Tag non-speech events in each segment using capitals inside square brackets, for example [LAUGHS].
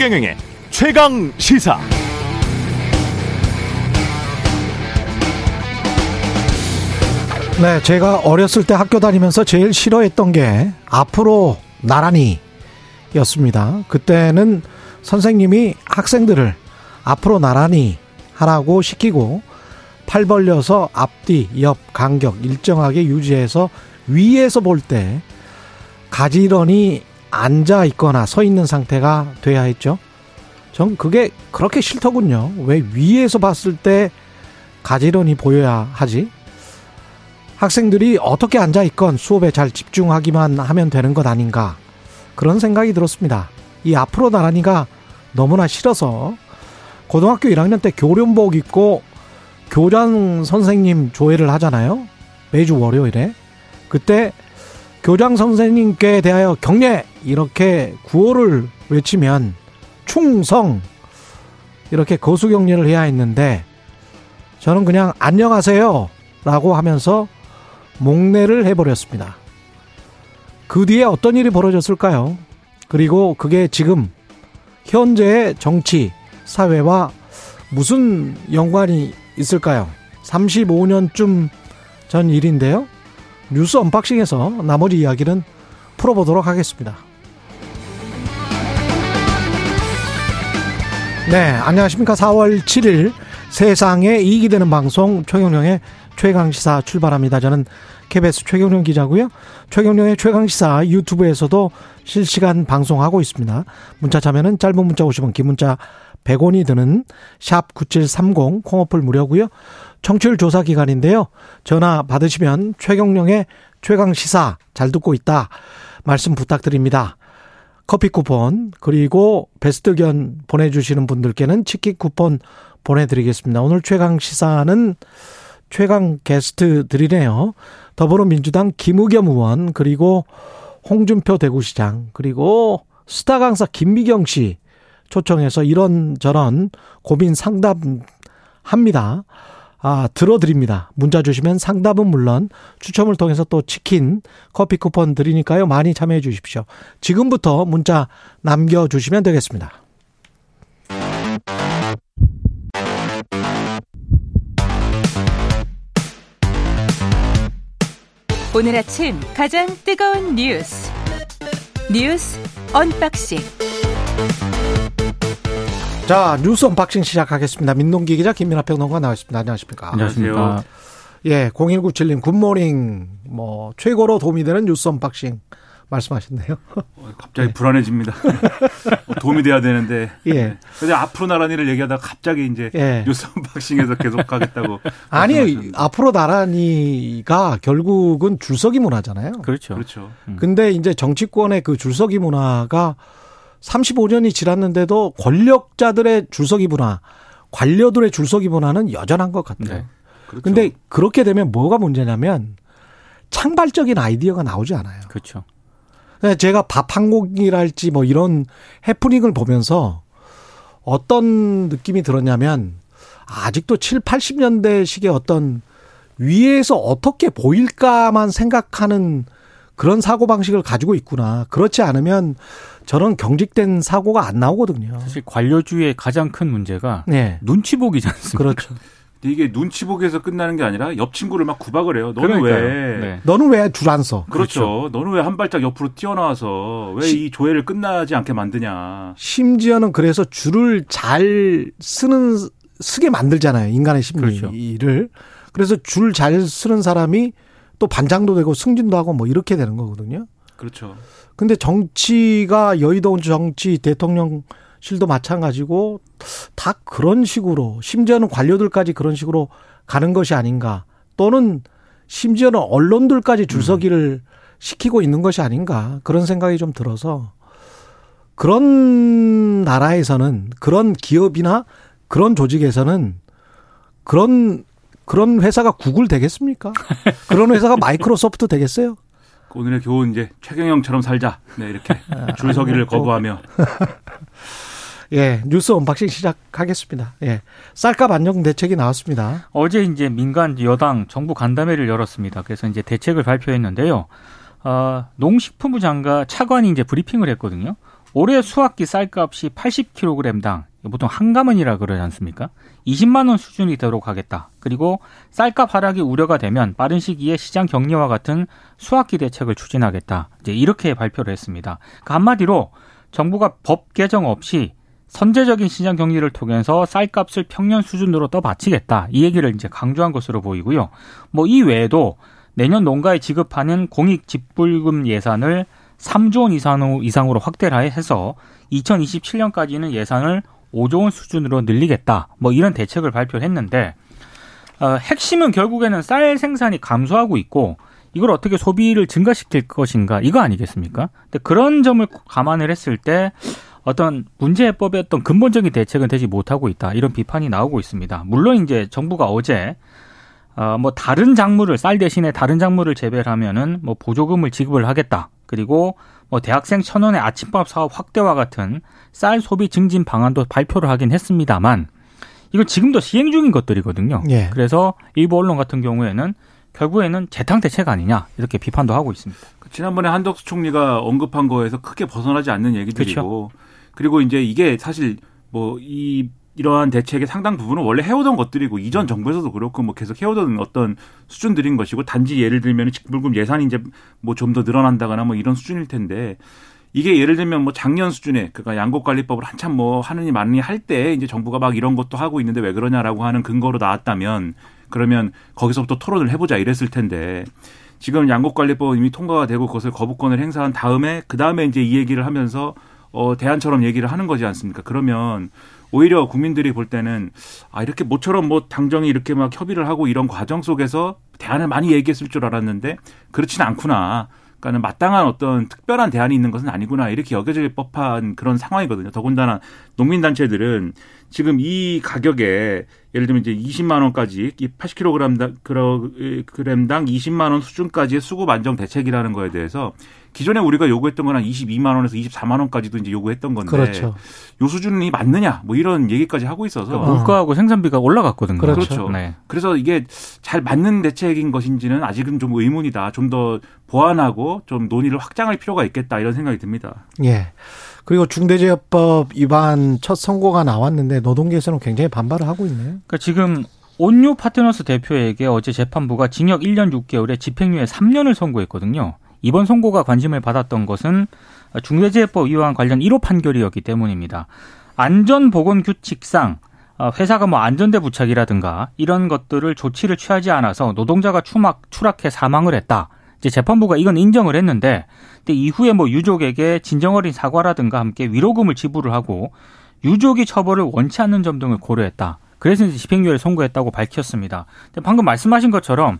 최경영의 최강 시사. 네, 제가 어렸을 때 학교 다니면서 제일 싫어했던 게 앞으로 나란히 였습니다. 그때는 선생님이 학생들을 앞으로 나란히 하라고 시키고 팔 벌려서 앞뒤, 옆, 간격 일정하게 유지해서 위에서 볼 때 가지런히 앉아 있거나 서 있는 상태가 돼야 했죠. 전 그게 그렇게 싫더군요. 왜 위에서 봤을 때 가지런히 보여야 하지? 학생들이 어떻게 앉아 있건 수업에 잘 집중하기만 하면 되는 것 아닌가? 그런 생각이 들었습니다. 이 앞으로 나란히가 너무나 싫어서 고등학교 1학년 때 교련복 입고 교장 선생님 조회를 하잖아요. 매주 월요일에. 그때 교장 선생님께 대하여 경례 이렇게 구호를 외치면 충성 이렇게 거수 경례를 해야 했는데 저는 그냥 안녕하세요 라고 하면서 목례를 해버렸습니다. 그 뒤에 어떤 일이 벌어졌을까요? 그리고 그게 지금 현재의 정치, 사회와 무슨 연관이 있을까요? 35년쯤 전 일인데요. 뉴스 언박싱에서 나머지 이야기는 풀어보도록 하겠습니다. 네, 안녕하십니까. 4월 7일 세상에 이익이 되는 방송 최경령의 최강시사 출발합니다. 저는 KBS 최경령 기자고요. 최경령의 최강시사 유튜브에서도 실시간 방송하고 있습니다. 문자 참여는 짧은 문자 50원, 긴 문자 100원이 드는 샵 9730 콩어플 무료고요. 청취율 조사 기간인데요. 전화 받으시면 최경령의 최강 시사 잘 듣고 있다. 말씀 부탁드립니다. 커피 쿠폰 그리고 베스트 견 보내주시는 분들께는 치킨 쿠폰 보내드리겠습니다. 오늘 최강 시사는 최강 게스트들이네요. 더불어민주당 김의겸 의원 그리고 홍준표 대구시장 그리고 스타 강사 김미경 씨 초청해서 이런저런 고민 상담합니다. 아, 들어드립니다. 문자 주시면 상담은 물론 추첨을 통해서 또 치킨, 커피 쿠폰 드리니까요. 많이 참여해 주십시오. 지금부터 문자 남겨주시면 되겠습니다. 오늘 아침 가장 뜨거운 뉴스 뉴스 unboxing 자 뉴스 unboxing 시작하겠습니다. 민동기 기자 김민하 평론가 나와있습니다. 안녕하십니까? 안녕하십니까? 예, 0197님 good morning 뭐 최고로 도움이 되는 뉴스 unboxing 말씀하셨네요. 어, 갑자기 불안해집니다. 뭐 도움이 돼야 되는데. 예. 근데 앞으로 나란히를 얘기하다가 갑자기 이제 예. 뉴스 unboxing에서 계속 하겠다고. [LAUGHS] 아니 말씀하셨는데. 앞으로 나란히가 결국은 줄서기 문화잖아요. 그렇죠. 그렇죠. 근데 이제 정치권의 그 줄서기 문화가 35년이 지났는데도 권력자들의 줄서기 문화, 관료들의 줄서기 문화는 여전한 것 같아요. 네. 그렇죠. 근데 그렇게 되면 뭐가 문제냐면 창발적인 아이디어가 나오지 않아요. 그렇죠. 그래서 제가 밥 한 공기랄지 뭐 이런 해프닝을 보면서 어떤 느낌이 들었냐면 아직도 7, 80년대식의 어떤 위에서 어떻게 보일까만 생각하는 그런 사고 방식을 가지고 있구나. 그렇지 않으면 저런 경직된 사고가 안 나오거든요. 사실 관료주의의 가장 큰 문제가 네. 눈치 보기지 않습니까? 그렇죠. 근데 이게 눈치 보기에서 끝나는 게 아니라 옆 친구를 막 구박을 해요. 너는 그러니까요. 왜? 네. 너는 왜 줄 안 서? 그렇죠. 너는 왜 한 발짝 옆으로 뛰어나와서 왜 시- 이 조회를 끝나지 않게 만드냐. 심지어는 그래서 줄을 잘 쓰는 쓰게 만들잖아요. 인간의 그렇죠. 심리를. 그래서 줄 잘 쓰는 사람이 또 반장도 되고 승진도 하고 뭐 이렇게 되는 거거든요. 그렇죠. 근데 정치가 여의도 정치 대통령실도 마찬가지고 다 그런 식으로 심지어는 관료들까지 그런 식으로 가는 것이 아닌가 또는 심지어는 언론들까지 줄서기를 시키고 있는 것이 아닌가 그런 생각이 좀 들어서 그런 나라에서는 그런 기업이나 그런 조직에서는 그런 그런 회사가 구글 되겠습니까? 그런 회사가 마이크로소프트 되겠어요? 오늘의 교훈 이제 최경영처럼 살자. 네, 이렇게 줄 서기를 거부하며. [LAUGHS] 예, 뉴스 unboxing 시작하겠습니다. 예. 쌀값 안정 대책이 나왔습니다. 어제 이제 민간 여당 정부 간담회를 열었습니다. 그래서 이제 대책을 발표했는데요. 어, 농식품부 장관 차관이 이제 브리핑을 했거든요. 올해 수학기 쌀값이 80kg당 보통 한 가문이라 그러지 않습니까? 20만 원 수준이 되도록 하겠다. 그리고 쌀값 하락이 우려가 되면 빠른 시기에 시장 격리와 같은 수학기 대책을 추진하겠다. 이제 이렇게 발표를 했습니다. 그 한마디로 정부가 법 개정 없이 선제적인 시장 격리를 통해서 쌀값을 평년 수준으로 떠받치겠다. 이 얘기를 이제 강조한 것으로 보이고요. 뭐 이 외에도 내년 농가에 지급하는 공익 직불금 예산을 3조 원 이상으로 확대를 해서 2027년까지는 예산을 5조 원 수준으로 늘리겠다. 뭐 이런 대책을 발표했는데 어, 핵심은 결국에는 쌀 생산이 감소하고 있고 이걸 어떻게 소비를 증가시킬 것인가 이거 아니겠습니까? 근데 그런 점을 감안을 했을 때 어떤 문제 해법의 어떤 근본적인 대책은 되지 못하고 있다 이런 비판이 나오고 있습니다. 물론 이제 정부가 어제 어, 뭐 다른 작물을 쌀 대신에 다른 작물을 재배를 하면은 뭐 보조금을 지급을 하겠다. 그리고 뭐 대학생 천 원의 아침밥 사업 확대와 같은 쌀 소비 증진 방안도 발표를 하긴 했습니다만 이건 지금도 시행 중인 것들이거든요. 예. 그래서 일부 언론 같은 경우에는 결국에는 재탕 대책 아니냐 이렇게 비판도 하고 있습니다. 지난번에 한덕수 총리가 언급한 거에서 크게 벗어나지 않는 얘기들이고 그렇죠. 그리고 이제 이게 사실 뭐이 이러한 대책의 상당 부분은 원래 해오던 것들이고 이전 정부에서도 그렇고 뭐 계속 해오던 어떤 수준들인 것이고 단지 예를 들면 직불금 예산이 이제 뭐 좀 더 늘어난다거나 뭐 이런 수준일 텐데 이게 예를 들면 뭐 작년 수준에 그러니까 양곡관리법을 한참 뭐 하느니 마느니 할 때 이제 정부가 막 이런 것도 하고 있는데 왜 그러냐라고 하는 근거로 나왔다면 그러면 거기서부터 토론을 해보자 이랬을 텐데 지금 양곡관리법 이미 통과가 되고 그것을 거부권을 행사한 다음에 그 다음에 이제 이 얘기를 하면서 어 대안처럼 얘기를 하는 거지 않습니까? 그러면 오히려 국민들이 볼 때는 아 이렇게 모처럼 뭐 당정이 이렇게 막 협의를 하고 이런 과정 속에서 대안을 많이 얘기했을 줄 알았는데 그렇지는 않구나. 그러니까는 마땅한 어떤 특별한 대안이 있는 것은 아니구나 이렇게 여겨질 법한 그런 상황이거든요. 더군다나 농민 단체들은 지금 이 가격에 예를 들면 이제 20만 원까지 이 80kg당 그램당 20만 원 수준까지의 수급 안정 대책이라는 거에 대해서 기존에 우리가 요구했던 건 한 22만 원에서 24만 원까지도 이제 요구했던 건데 그렇죠. 요 수준이 맞느냐 뭐 이런 얘기까지 하고 있어서 그러니까 물가하고 생산비가 올라갔거든요. 그렇죠. 그렇죠. 네. 그래서 이게 잘 맞는 대책인 것인지는 아직은 좀 의문이다. 좀 더 보완하고 좀 논의를 확장할 필요가 있겠다 이런 생각이 듭니다. 예. 그리고 중대재해법 위반 첫 선고가 나왔는데 노동계에서는 굉장히 반발을 하고 있네요. 그러니까 지금 온유 파트너스 대표에게 어제 재판부가 징역 1년 6개월에 집행유예 3년을 선고했거든요. 이번 선고가 관심을 받았던 것은 중대재해법 위반 관련 1호 판결이었기 때문입니다. 안전보건규칙상 어, 회사가 뭐 안전대 부착이라든가 이런 것들을 조치를 취하지 않아서 노동자가 추락, 추락해 사망을 했다. 이제 재판부가 이건 인정을 했는데, 근데 이후에 뭐 유족에게 진정어린 사과라든가 함께 위로금을 지불을 하고 유족이 처벌을 원치 않는 점 등을 고려했다. 그래서 이제 집행유예를 선고했다고 밝혔습니다. 근데 방금 말씀하신 것처럼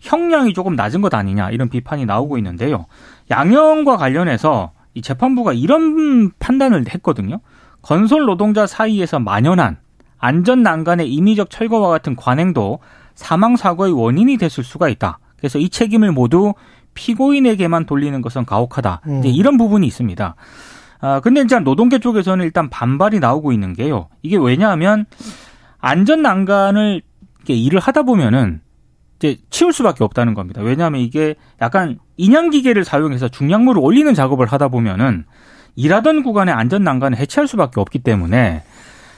형량이 조금 낮은 것 아니냐 이런 비판이 나오고 있는데요. 양형과 관련해서 이 재판부가 이런 판단을 했거든요. 건설 노동자 사이에서 만연한 안전 난간의 임의적 철거와 같은 관행도 사망 사고의 원인이 됐을 수가 있다. 그래서 이 책임을 모두 피고인에게만 돌리는 것은 가혹하다. 음. 이런 부분이 있습니다. 아, 근데 이제 노동계 쪽에서는 일단 반발이 나오고 있는 게요. 이게 왜냐하면 안전 난간을 이렇게 일을 하다 보면은 이제 치울 수밖에 없다는 겁니다. 왜냐하면 이게 약간 인양 기계를 사용해서 중량물을 올리는 작업을 하다 보면은 일하던 구간의 안전 난간을 해체할 수밖에 없기 때문에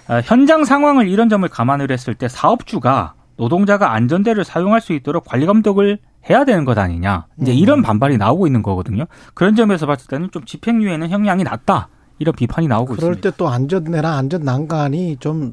아, 현장 상황을 이런 점을 감안을 했을 때 사업주가 노동자가 안전대를 사용할 수 있도록 관리 감독을 해야 되는 것 아니냐. 이제 음. 이런 반발이 나오고 있는 거거든요. 그런 점에서 봤을 때는 좀 집행유예는 형량이 낮다. 이런 비판이 나오고 그럴 있습니다. 때또 안전내나 안전 난간이 좀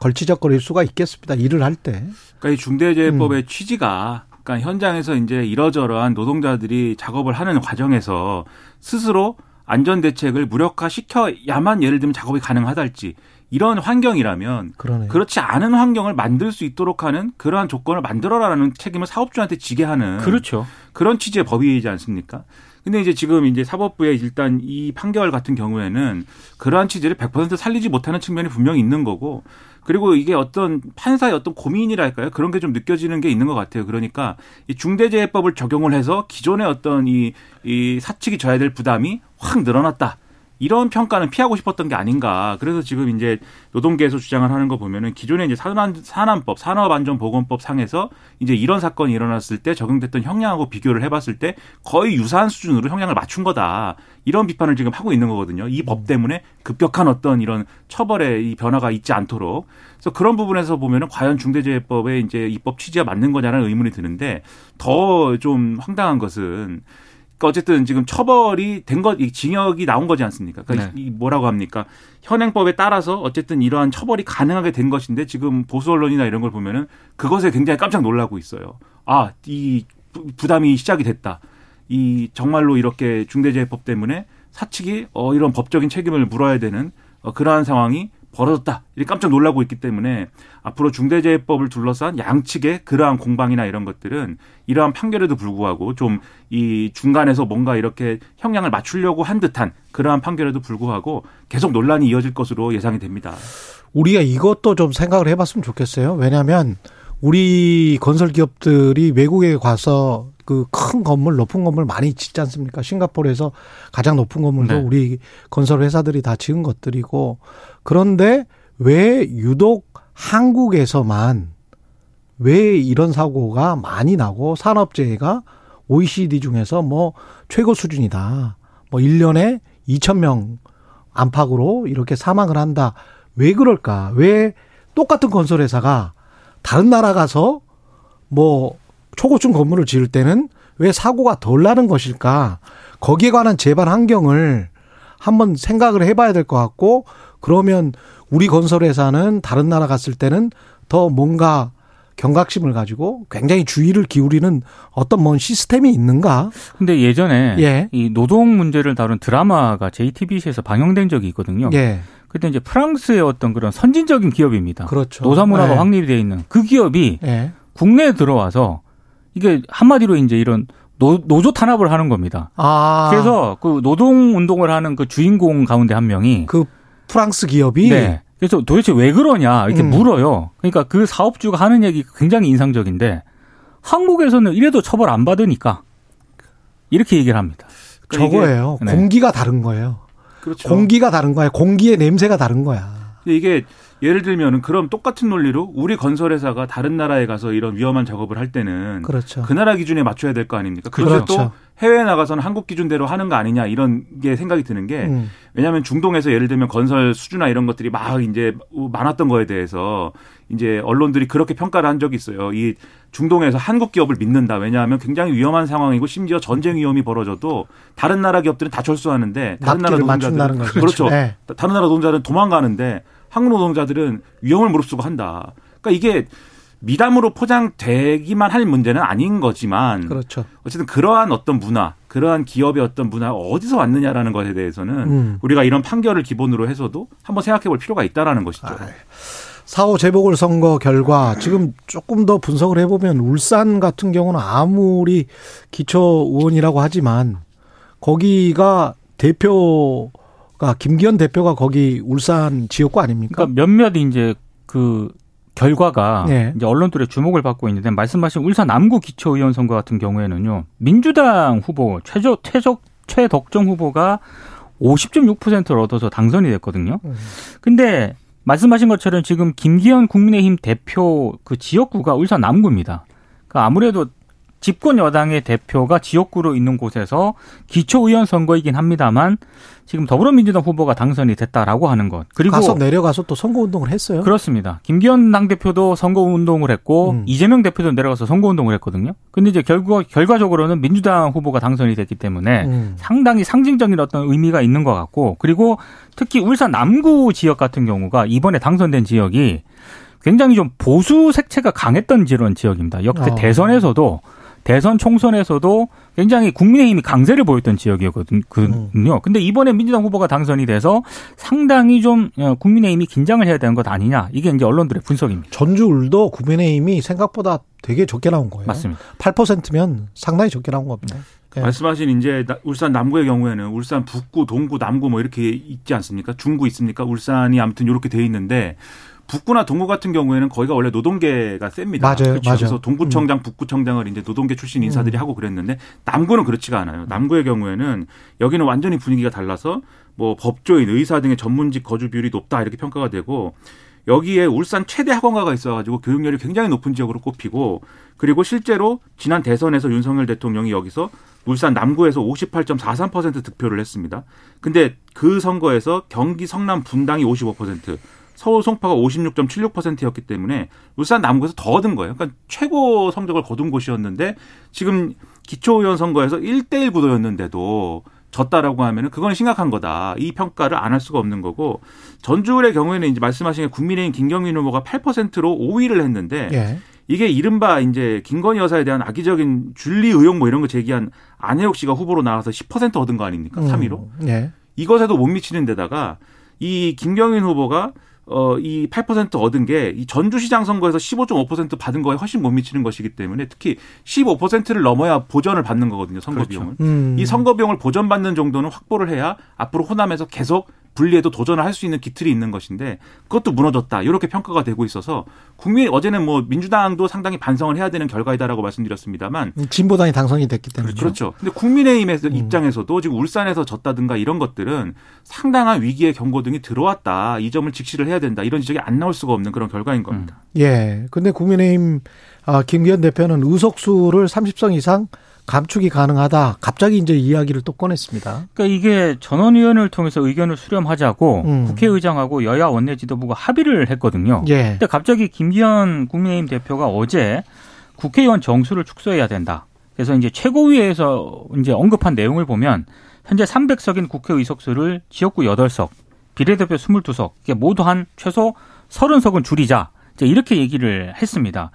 걸치적거릴 수가 있겠습니다. 일을 할 때. 그러니까 이 중대재해법의 취지가 그러니까 현장에서 이제 이러저러한 노동자들이 작업을 하는 과정에서 스스로 안전 대책을 무력화 시켜야만 예를 들면 작업이 가능하달지 이런 환경이라면 그러네요. 그렇지 않은 환경을 만들 수 있도록 하는 그러한 조건을 만들어라라는 책임을 사업주한테 지게 하는 그렇죠. 그런 취지의 법이지 않습니까? 근데 이제 지금 이제 사법부의 일단 이 판결 같은 경우에는 그러한 취지를 100% 살리지 못하는 측면이 분명히 있는 거고 그리고 이게 어떤 판사의 어떤 고민이랄까요? 그런 게 좀 느껴지는 게 있는 것 같아요. 그러니까 이 중대재해법을 적용을 해서 기존의 어떤 이, 이 사측이 져야 될 부담이 확 늘어났다. 이런 평가는 피하고 싶었던 게 아닌가. 그래서 지금 이제 노동계에서 주장을 하는 거 보면은 기존에 이제 산안, 산안법, 산업안전보건법 상에서 이제 이런 사건이 일어났을 때 적용됐던 형량하고 비교를 해봤을 때 거의 유사한 수준으로 형량을 맞춘 거다. 이런 비판을 지금 하고 있는 거거든요. 이 법 때문에 급격한 어떤 이런 처벌의 이 변화가 있지 않도록. 그래서 그런 부분에서 보면은 과연 중대재해법의 이제 입법 취지가 맞는 거냐는 의문이 드는데 더 좀 황당한 것은 어쨌든 지금 처벌이 된 것, 징역이 나온 거지 않습니까? 그러니까 네. 이 뭐라고 합니까? 현행법에 따라서 어쨌든 이러한 처벌이 가능하게 된 것인데 지금 보수 언론이나 이런 걸 보면은 그것에 굉장히 깜짝 놀라고 있어요. 아, 이 부- 부담이 시작이 됐다. 이 정말로 이렇게 중대재해법 때문에 사측이 어 이런 법적인 책임을 물어야 되는 어, 그러한 상황이 벌어졌다. 이렇게 깜짝 놀라고 있기 때문에 앞으로 중대재해법을 둘러싼 양측의 그러한 공방이나 이런 것들은 이러한 판결에도 불구하고 좀 이 중간에서 뭔가 이렇게 형량을 맞추려고 한 듯한 그러한 판결에도 불구하고 계속 논란이 이어질 것으로 예상이 됩니다. 우리가 이것도 좀 생각을 해봤으면 좋겠어요. 왜냐하면 우리 건설 기업들이 외국에 가서 그 큰 건물, 높은 건물 많이 짓지 않습니까? 싱가포르에서 가장 높은 건물도 네. 우리 건설 회사들이 다 지은 것들이고 그런데 왜 유독 한국에서만 왜 이런 사고가 많이 나고 산업재해가 OECD 중에서 뭐 최고 수준이다. 뭐 1년에 2,000명 안팎으로 이렇게 사망을 한다. 왜 그럴까? 왜 똑같은 건설회사가 다른 나라 가서 뭐 초고층 건물을 지을 때는 왜 사고가 덜 나는 것일까? 거기에 관한 재반 환경을 한번 생각을 해봐야 될 것 같고 그러면 우리 건설회사는 다른 나라 갔을 때는 더 뭔가 경각심을 가지고 굉장히 주의를 기울이는 어떤 뭔 시스템이 있는가? 근데 예전에 예. 이 노동 문제를 다룬 드라마가 JTBC에서 방영된 적이 있거든요. 예, 그때 이제 프랑스의 어떤 그런 선진적인 기업입니다. 그렇죠. 노사 문화가 예. 확립이 돼 있는 그 기업이 예. 국내에 들어와서 이게 한마디로 이제 이런 노, 노조 탄압을 하는 겁니다. 아, 그래서 그 노동 운동을 하는 그 주인공 가운데 한 명이 그 프랑스 기업이 네. 그래서 도대체 왜 그러냐 이렇게 음. 물어요. 그러니까 그 사업주가 하는 얘기 굉장히 인상적인데 한국에서는 이래도 처벌 안 받으니까 이렇게 얘기를 합니다. 그러니까 저거예요. 네. 공기가 다른 거예요. 그렇죠. 공기가 다른 거야. 공기의 냄새가 다른 거야. 이게 예를 들면은 그럼 똑같은 논리로 우리 건설회사가 다른 나라에 가서 이런 위험한 작업을 할 때는 그렇죠. 그 나라 기준에 맞춰야 될 거 아닙니까? 그런데 그렇죠. 또 해외에 나가서는 한국 기준대로 하는 거 아니냐 이런 게 생각이 드는 게 음. 왜냐하면 중동에서 예를 들면 건설 수주나 이런 것들이 막 이제 많았던 거에 대해서 이제 언론들이 그렇게 평가를 한 적이 있어요. 이 중동에서 한국 기업을 믿는다. 왜냐하면 굉장히 위험한 상황이고 심지어 전쟁 위험이 벌어져도 다른 나라 기업들은 다 철수하는데 다른 나라 노동자들은. 그렇죠. 네. 다른 나라 노동자들은 도망가는데 한국 노동자들은 위험을 무릅쓰고 한다. 그러니까 이게 미담으로 포장되기만 할 문제는 아닌 거지만 그렇죠. 어쨌든 그러한 어떤 문화, 그러한 기업의 어떤 문화가 어디서 왔느냐라는 것에 대해서는 음. 우리가 이런 판결을 기본으로 해서도 한번 생각해 볼 필요가 있다라는 것이죠. 아, 사후 재보궐 선거 결과 지금 조금 더 분석을 해 보면 울산 같은 경우는 아무리 기초 의원이라고 하지만 거기가 대표 가 김기현 대표가 거기 울산 지역구 아닙니까? 그러니까 몇몇 이제 그 결과가 네. 이제 언론들의 주목을 받고 있는데 말씀하신 울산 남구 기초의원 선거 같은 경우에는요 민주당 후보 최저 최적 최덕정 후보가 50.6%를 얻어서 당선이 됐거든요. 음. 근데 말씀하신 것처럼 지금 김기현 국민의힘 대표 그 지역구가 울산 남구입니다. 그러니까 아무래도 집권 여당의 대표가 지역구로 있는 곳에서 기초의원 선거이긴 합니다만 지금 더불어민주당 후보가 당선이 됐다라고 하는 것. 그리고 가서 내려가서 또 선거 운동을 했어요. 그렇습니다. 김기현 당대표도 선거 운동을 했고 음. 이재명 대표도 내려가서 선거 운동을 했거든요. 근데 이제 결과 결과적으로는 민주당 후보가 당선이 됐기 때문에 음. 상당히 상징적인 어떤 의미가 있는 것 같고 그리고 특히 울산 남구 지역 같은 경우가 이번에 당선된 지역이 굉장히 좀 보수 색채가 강했던 이런 지역입니다. 역대 어. 대선에서도 대선 총선에서도 굉장히 국민의힘이 강세를 보였던 지역이었거든요. 근데 이번에 민주당 후보가 당선이 돼서 상당히 좀 어, 국민의힘이 긴장을 해야 되는 것 아니냐. 이게 이제 언론들의 분석입니다. 전주 울도 국민의힘이 생각보다 되게 적게 나온 거예요. 맞습니다. 8%면 상당히 적게 나온 겁니다. 예. 말씀하신 이제 나- 울산 남구의 경우에는 울산 북구, 동구, 남구 뭐 이렇게 있지 않습니까? 중구 있습니까? 울산이 아무튼 이렇게 돼 있는데 북구나 동구 같은 경우에는 거기가 원래 노동계가 셉니다. 맞아요, 그렇죠? 맞아요. 그래서 동구청장, 북구청장을 이제 노동계 출신 인사들이 하고 그랬는데 남구는 그렇지가 않아요. 남구의 경우에는 여기는 완전히 분위기가 달라서 뭐 법조인, 의사 등의 전문직 거주 비율이 높다 이렇게 평가가 되고 여기에 울산 최대 학원가가 있어가지고 교육열이 굉장히 높은 지역으로 꼽히고 그리고 실제로 지난 대선에서 윤석열 대통령이 여기서 울산 남구에서 58.43% 득표를 했습니다. 근데 그 선거에서 경기 성남 분당이 55%, 서울 송파가 56.76%였기 때문에 울산 남구에서 더 얻은 거예요. 그러니까 최고 성적을 거둔 곳이었는데 지금 기초의원 선거에서 1대1 구도였는데도 졌다라고 하면은 그건 심각한 거다. 이 평가를 안 할 수가 없는 거고 전주의 경우에는 이제 말씀하신 게 국민의힘 김경민 후보가 8%로 5위를 했는데 예. 이게 이른바 이제 김건희 여사에 대한 악의적인 줄리 의혹 뭐 이런 거 제기한 안혜옥 씨가 후보로 나와서 10% 얻은 거 아닙니까? 3위로. 음, 예. 이것에도 못 미치는 데다가 이 김경민 후보가 어, 이 8% 얻은 게 이 전주시장 선거에서 15.5% 받은 거에 훨씬 못 미치는 것이기 때문에 특히 15%를 넘어야 보전을 받는 거거든요, 선거 비용을. 음. 이 선거 비용을 보전받는 정도는 확보를 해야 앞으로 호남에서 계속 분리해도 도전을 할 수 있는 기틀이 있는 것인데 그것도 무너졌다. 이렇게 평가가 되고 있어서 국민 어제는 뭐 민주당도 상당히 반성을 해야 되는 결과이다라고 말씀드렸습니다만 진보당이 당선이 됐기 때문에. 그렇죠. 근데 국민의힘의 입장에서도 지금 울산에서 졌다든가 이런 것들은 상당한 위기의 경고등이 들어왔다. 이 점을 직시를 해야 된다. 이런 지적이 안 나올 수가 없는 그런 결과인 겁니다. 예. 근데 국민의힘 아, 김기현 대표는 의석수를 30석 이상 감축이 가능하다. 갑자기 이제 이야기를 또 꺼냈습니다. 그러니까 이게 전원위원회를 통해서 의견을 수렴하자고 음. 국회의장하고 여야 원내지도부가 합의를 했거든요. 예. 근데 갑자기 김기현 국민의힘 대표가 어제 국회의원 정수를 축소해야 된다. 그래서 이제 최고위에서 이제 언급한 내용을 보면 현재 300석인 국회 의석수를 지역구 8석, 비례대표 22석, 이게 모두 한 최소 30석은 줄이자. 이제 이렇게 얘기를 했습니다.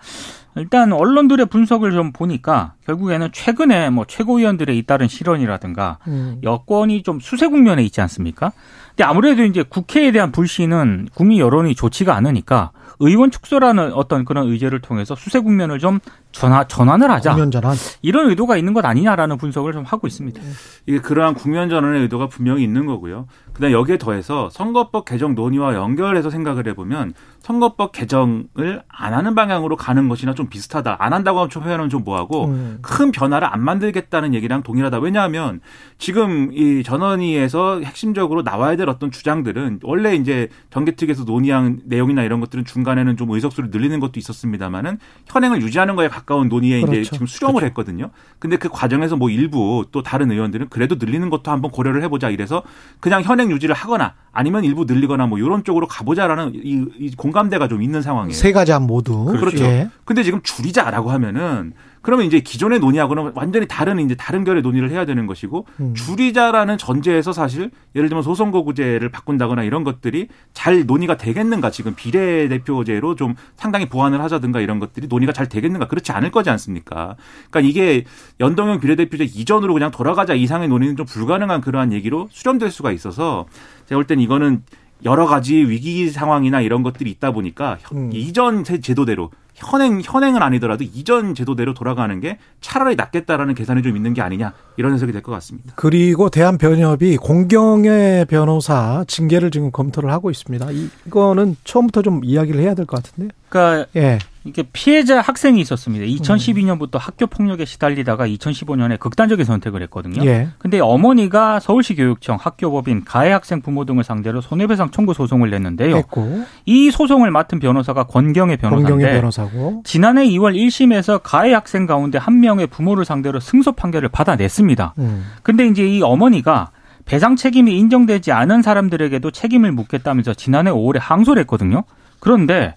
일단 언론들의 분석을 좀 보니까 결국에는 최근에 뭐 최고위원들의 잇따른 실언이라든가 음. 여권이 좀 수세 국면에 있지 않습니까? 근데 아무래도 이제 국회에 대한 불신은 국민 여론이 좋지가 않으니까 의원 축소라는 어떤 그런 의제를 통해서 수세 국면을 좀 전환, 전환을 하자. 국면 전환. 이런 의도가 있는 것 아니냐라는 분석을 좀 하고 있습니다. 이게 그러한 국면 전환의 의도가 분명히 있는 거고요. 그다음 여기에 더해서 선거법 개정 논의와 연결해서 생각을 해보면 선거법 개정을 안 하는 방향으로 가는 것이나 좀 비슷하다. 안 한다고 하면 좀 표현은 좀 뭐하고 음. 큰 변화를 안 만들겠다는 얘기랑 동일하다. 왜냐하면 지금 이 전원위에서 핵심적으로 나와야 될 어떤 주장들은 원래 이제 정개특위에서 논의한 내용이나 이런 것들은 중간에는 좀 의석수를 늘리는 것도 있었습니다만은 현행을 유지하는 거에 가까운 논의에 이제 그렇죠. 지금 수렴을 했거든요. 근데 그 과정에서 뭐 일부 또 다른 의원들은 그래도 늘리는 것도 한번 고려를 해보자 이래서 그냥 현행 유지를 하거나 아니면 일부 늘리거나 뭐 이런 쪽으로 가보자라는 이, 이 공감대가 좀 있는 상황이에요. 세 가지 안 모두. 그렇죠. 예. 근데 지금 줄이자라고 하면은 그러면 이제 기존의 논의하고는 완전히 다른 이제 다른 결의 논의를 해야 되는 것이고 음. 줄이자라는 전제에서 사실 예를 들면 소선거구제를 바꾼다거나 이런 것들이 잘 논의가 되겠는가 지금 비례대표제로 좀 상당히 보완을 하자든가 이런 것들이 논의가 잘 되겠는가 그렇지 않을 거지 않습니까? 그러니까 이게 연동형 비례대표제 이전으로 그냥 돌아가자 이상의 논의는 좀 불가능한 그러한 얘기로 수렴될 수가 있어서 제가 볼 땐 이거는 여러 가지 위기 상황이나 이런 것들이 있다 보니까 현- 음. 이전 제- 제도대로 현행 현행은 아니더라도 이전 제도대로 돌아가는 게 차라리 낫겠다라는 계산이 좀 있는 게 아니냐 이런 해석이 될 것 같습니다. 그리고 대한변협이 공경의 변호사 징계를 지금 검토를 하고 있습니다. 이- 이거는 처음부터 좀 이야기를 해야 될 것 같은데요. 그러니까 예. 이게 피해자 학생이 있었습니다. 2012년부터 학교 폭력에 시달리다가 2015년에 극단적인 선택을 했거든요. 예. 근데 어머니가 서울시 교육청 학교법인 가해 학생 부모 등을 상대로 손해배상 청구 소송을 냈는데요. 했고 이 소송을 맡은 변호사가 권경의 변호사인데 변호사고. 지난해 2월 1심에서 가해 학생 가운데 한 명의 부모를 상대로 승소 판결을 받아냈습니다. 음. 근데 이제 이 어머니가 배상 책임이 인정되지 않은 사람들에게도 책임을 묻겠다면서 지난해 5월에 항소를 했거든요. 그런데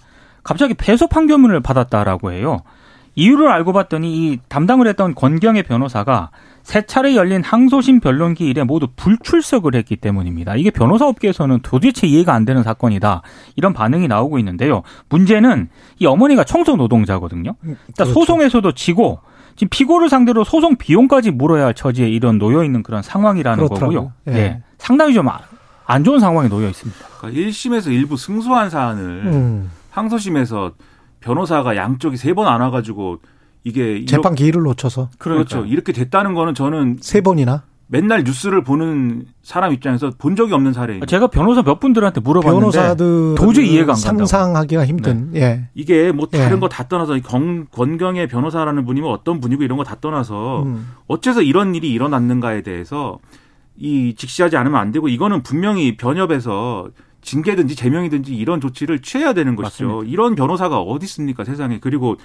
갑자기 패소 판결문을 받았다라고 해요. 이유를 알고 봤더니 이 담당을 했던 권경의 변호사가 세 차례 열린 항소심 변론기 일에 모두 불출석을 했기 때문입니다. 이게 변호사 업계에서는 도대체 이해가 안 되는 사건이다. 이런 반응이 나오고 있는데요. 문제는 이 어머니가 청소 노동자거든요. 그러니까 그렇죠. 소송에서도 지고 지금 피고를 상대로 소송 비용까지 물어야 할 처지에 이런 놓여 있는 그런 상황이라는 그렇더라고요. 거고요. 예. 네. 상당히 좀 안 좋은 상황에 놓여 있습니다. 그러니까 1심에서 일부 승소한 사안을 음. 항소심에서 변호사가 양쪽이 세 번 안 와가지고 이게 재판 기일을 놓쳐서 그렇죠 이렇게 됐다는 거는 저는 세 번이나. 맨날 뉴스를 보는 사람 입장에서 본 적이 없는 사례. 제가 변호사 몇 분들한테 물어봤는데 변호사들 도저히 이해가 안 간다고. 상상하기가 힘든. 예. 이게 뭐 다른 예. 거다 떠나서 이 권, 권경의 변호사라는 분이면 어떤 분이고 이런 거 다 떠나서 음. 어째서 이런 일이 일어났는가에 대해서 이 직시하지 않으면 안 되고 이거는 분명히 변협에서 징계든지 제명이든지 이런 조치를 취해야 되는 것이죠. 맞습니다. 이런 변호사가 어디 있습니까 세상에. 그리고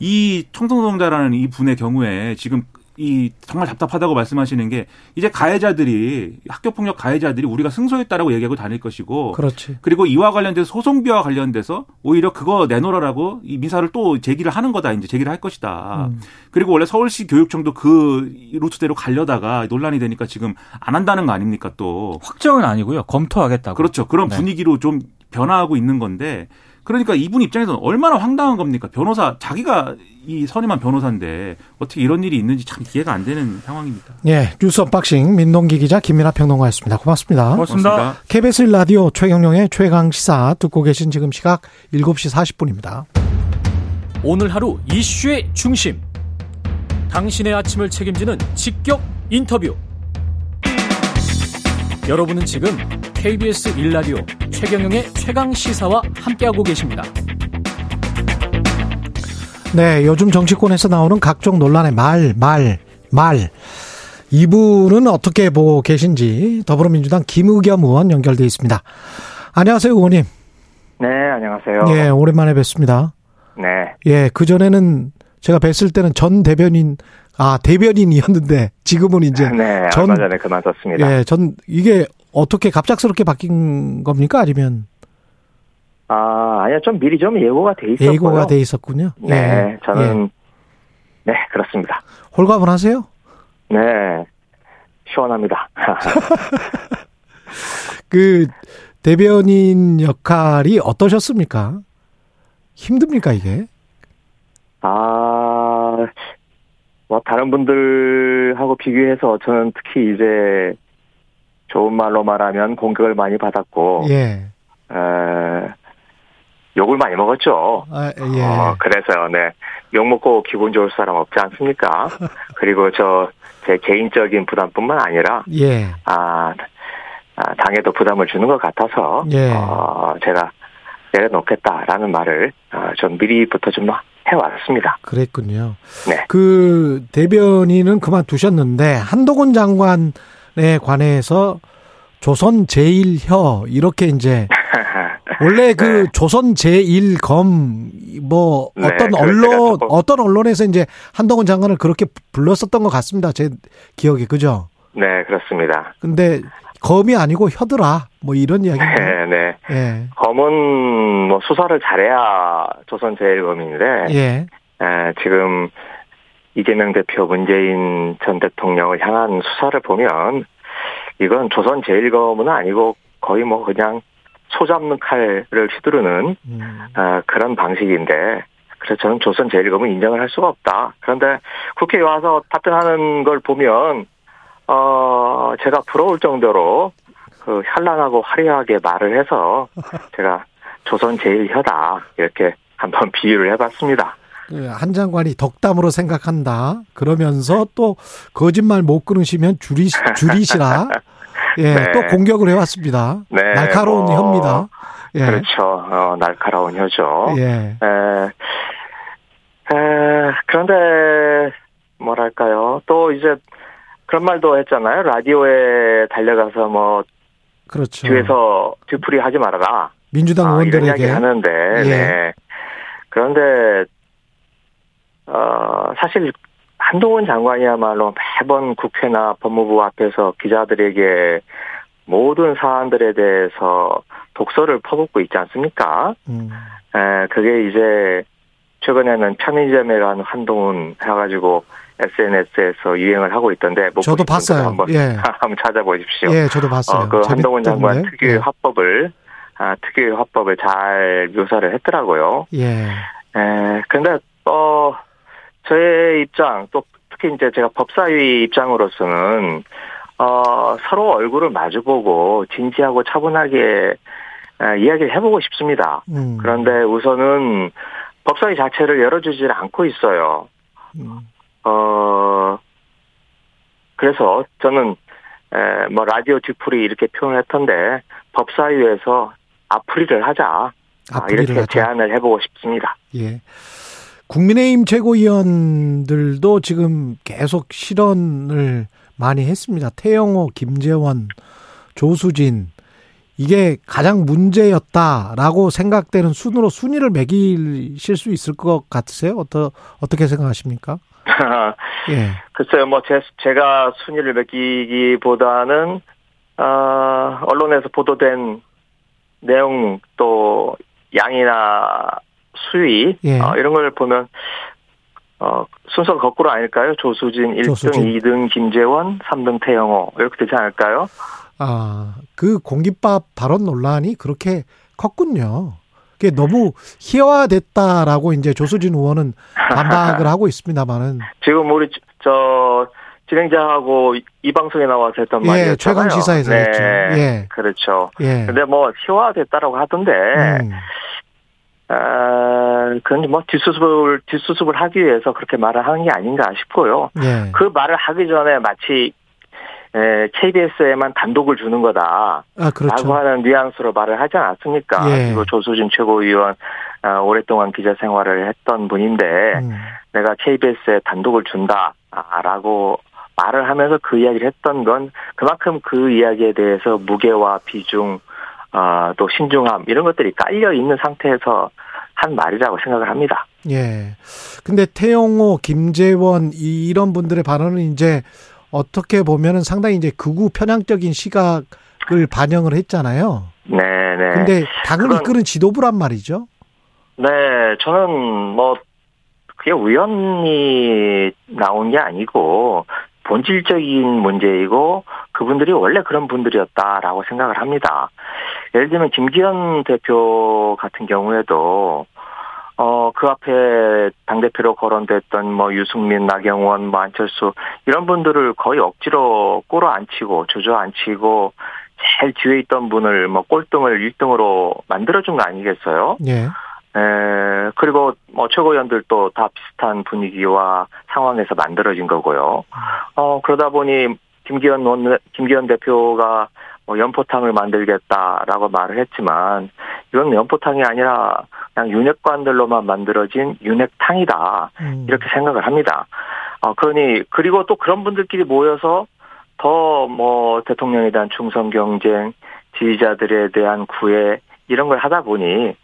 이 청성노동자라는 이 분의 경우에 지금 이 정말 답답하다고 말씀하시는 게 이제 가해자들이 학교 폭력 가해자들이 우리가 승소했다라고 얘기하고 다닐 것이고 그렇지. 그리고 이와 관련돼서 소송비와 관련돼서 오히려 그거 내놓으라고 이 민사를 또 제기를 하는 거다 이제 제기를 할 것이다. 음. 그리고 원래 서울시 교육청도 그 루트대로 가려다가 논란이 되니까 지금 안 한다는 거 아닙니까 또. 확정은 아니고요. 검토하겠다고. 그렇죠. 그런 네. 분위기로 좀 변화하고 있는 건데 그러니까 이분 입장에서는 얼마나 황당한 겁니까? 변호사 자기가 이 선임한 변호사인데 어떻게 이런 일이 있는지 참 이해가 안 되는 상황입니다. 예. 뉴스 unboxing 민동기 기자 김민하 평론가였습니다. 고맙습니다. 고맙습니다. KBS 1라디오 최경영의 최강 시사 듣고 계신 지금 시각 7시 40분입니다. 오늘 하루 이슈의 중심. 당신의 아침을 책임지는 직격 인터뷰. 여러분은 지금 KBS 1라디오 최경영의 최강 시사와 함께하고 계십니다. 네, 요즘 정치권에서 나오는 각종 논란의 말, 말, 말. 이분은 어떻게 보고 계신지 더불어민주당 김의겸 의원 연결돼 있습니다. 안녕하세요, 의원님. 네, 안녕하세요. 예, 오랜만에 뵙습니다. 네. 예, 그전에는 제가 뵀을 때는 전 대변인, 아, 대변인이었는데 지금은 이제 네, 전- 얼마 전에 그만뒀습니다. 예, 전 이게 어떻게 갑작스럽게 바뀐 겁니까? 아니면 아, 아니요, 좀 미리 좀 예고가 돼 있었고요. 예고가 돼 있었군요. 네, 예, 저는 예. 네, 그렇습니다. 홀가분하세요? 네. 시원합니다. [LAUGHS] 그 대변인 역할이 어떠셨습니까? 힘듭니까 이게? 아, 뭐 다른 분들하고 비교해서 저는 특히 이제 좋은 말로 말하면 공격을 많이 받았고 예. 에, 욕을 많이 먹었죠. 아, 예. 어, 그래서요, 네. 욕 먹고 기분 좋을 사람 없지 않습니까? [LAUGHS] 그리고 저, 제 개인적인 부담뿐만 아니라, 예. 아, 아, 당에도 부담을 주는 것 같아서, 예. 어, 제가 내려놓겠다라는 말을, 어, 좀 미리부터 좀 해왔습니다. 그랬군요. 네. 그 대변인은 그만두셨는데 한동훈 장관에 관해서 조선 제일혀 이렇게 이제 [LAUGHS] 원래 그 네. 조선 제일검 뭐 네, 어떤 언론 어떤 언론에서 이제 한동훈 장관을 그렇게 불렀었던 것 같습니다. 제 기억에 그죠? 네, 그렇습니다. 근데 검이 아니고 혀더라 뭐 이런 이야기인데. 네, 네. 예. 검은 뭐 수사를 잘해야 조선 제일검인데, 예. 에, 지금 이재명 대표 문재인 전 대통령을 향한 수사를 보면 이건 조선 제일검은 아니고 거의 뭐 그냥 소 잡는 칼을 휘두르는 음. 어, 그런 방식인데 그래서 저는 조선 제일검은 인정을 할 수가 없다. 그런데 국회에 와서 답변하는 걸 보면 어 제가 부러울 정도로 그 현란하고 화려하게 말을 해서 제가 조선 제일혀다 이렇게 한번 비유를 해봤습니다. 그한 장관이 덕담으로 생각한다. 그러면서 또 거짓말 못 끊으시면 줄이 줄이시라. 예, [LAUGHS] 네. 또 공격을 해왔습니다. 네, 날카로운 뭐, 혀입니다. 예. 그렇죠. 어, 날카로운 혀죠. 예. 에, 에, 그런데 뭐랄까요? 또 이제 그런 말도 했잖아요. 라디오에 달려가서 뭐 그렇죠. 뒤에서 뒤풀이 하지 말아라. 민주당 아, 의원들에게 하는데, 예. 네. 그런데 어 사실 한동훈 장관이야말로 매번 국회나 법무부 앞에서 기자들에게 모든 사안들에 대해서 독서를 퍼붓고 있지 않습니까? 음, 에, 그게 이제 최근에는 편의점에 간 한동훈 해가지고 SNS에서 유행을 하고 있던데 못 저도 봤어요. 한번 예. [LAUGHS] 한번 찾아보십시오. 예, 저도 봤어요. 어, 그 한동훈 장관. 특유의 화법을 아, 특유의 화법을 잘 묘사를 했더라고요. 예. 에, 근데 어 저의 입장 또 특히 이제 제가 법사위 입장으로서는 어 서로 얼굴을 마주보고 진지하고 차분하게 에, 이야기를 해보고 싶습니다. 음, 그런데 우선은 법사위 자체를 열어주질 않고 있어요. 음, 어, 그래서 저는 에, 뭐 라디오 뒤풀이 이렇게 표현했던데 법사위에서 앞풀이를 하자 아, 앞으리를 이렇게 하자. 제안을 해보고 싶습니다. 예. 국민의힘 최고위원들도 지금 계속 실언을 많이 했습니다. 태영호, 김재원, 조수진. 이게 가장 문제였다라고 생각되는 순으로 순위를 매기실 수 있을 것 같으세요? 어떠, 어떻게 생각하십니까? [LAUGHS] 예. 글쎄요, 뭐, 제, 제가 순위를 매기기보다는, 어, 언론에서 보도된 내용 또 양이나 수위, 예. 어, 이런 걸 보면, 어, 순서가 거꾸로 아닐까요? 조수진 1등, 조수진. 2등 김재원, 3등 태영호. 이렇게 되지 않을까요? 아, 그 공깃밥 발언 논란이 그렇게 컸군요. 그게 너무 희화됐다라고 이제 조수진 의원은 반박을 [LAUGHS] 하고 있습니다만은 지금 우리, 저, 진행자하고 이- 이 방송에 나와서 했던 예, 말이었잖아요. 최강 시사에서 네, 했죠. 예. 그렇죠. 예. 근데 뭐, 희화됐다라고 하던데, 음, 아, 그건 뭐 뒷수습을 뒷수습을 하기 위해서 그렇게 말을 하는 게 아닌가 싶고요. 예. 그 말을 하기 전에 마치 에, KBS에만 단독을 주는 거다. 아, 그렇죠. 라고 하는 뉘앙스로 말을 하지 않았습니까? 예. 그리고 조수진 최고위원 아, 오랫동안 기자 생활을 했던 분인데 음, 내가 KBS에 단독을 준다 라고 말을 하면서 그 이야기를 했던 건 그만큼 그 이야기에 대해서 무게와 비중 아, 또 신중함 이런 것들이 깔려 있는 상태에서 한 말이라고 생각을 합니다. 예. 근데 태영호, 김재원 이- 이런 분들의 발언은 이제 어떻게 보면은 상당히 이제 극우 편향적인 시각을 반영을 했잖아요. 네, 네. 근데 당을 그건- 이끄는 지도부란 말이죠. 네, 저는 뭐 그게 우연히 나온 게 아니고 본질적인 문제이고 그분들이 원래 그런 분들이었다라고 생각을 합니다. 예를 들면 김기현 대표 같은 경우에도 어, 그 앞에 당대표로 거론됐던 뭐 유승민, 나경원, 뭐 안철수 이런 분들을 거의 억지로 꼬로 앉히고 주저앉히고 제일 뒤에 있던 분을 뭐 꼴등을 1등으로 만들어준 거 아니겠어요? 예. 에, 그리고 뭐 최고위원들도 다 비슷한 분위기와 상황에서 만들어진 거고요. 어, 그러다 보니 김기현 원, 김기현 대표가 뭐 연포탕을 만들겠다라고 말을 했지만 이건 연포탕이 아니라 그냥 윤핵관들로만 만들어진 윤핵탕이다. 음, 이렇게 생각을 합니다. 어, 그러니, 그리고 또 그런 분들끼리 모여서 더 뭐 대통령에 대한 충성 경쟁, 지지자들에 대한 구애, 이런 걸 하다 보니,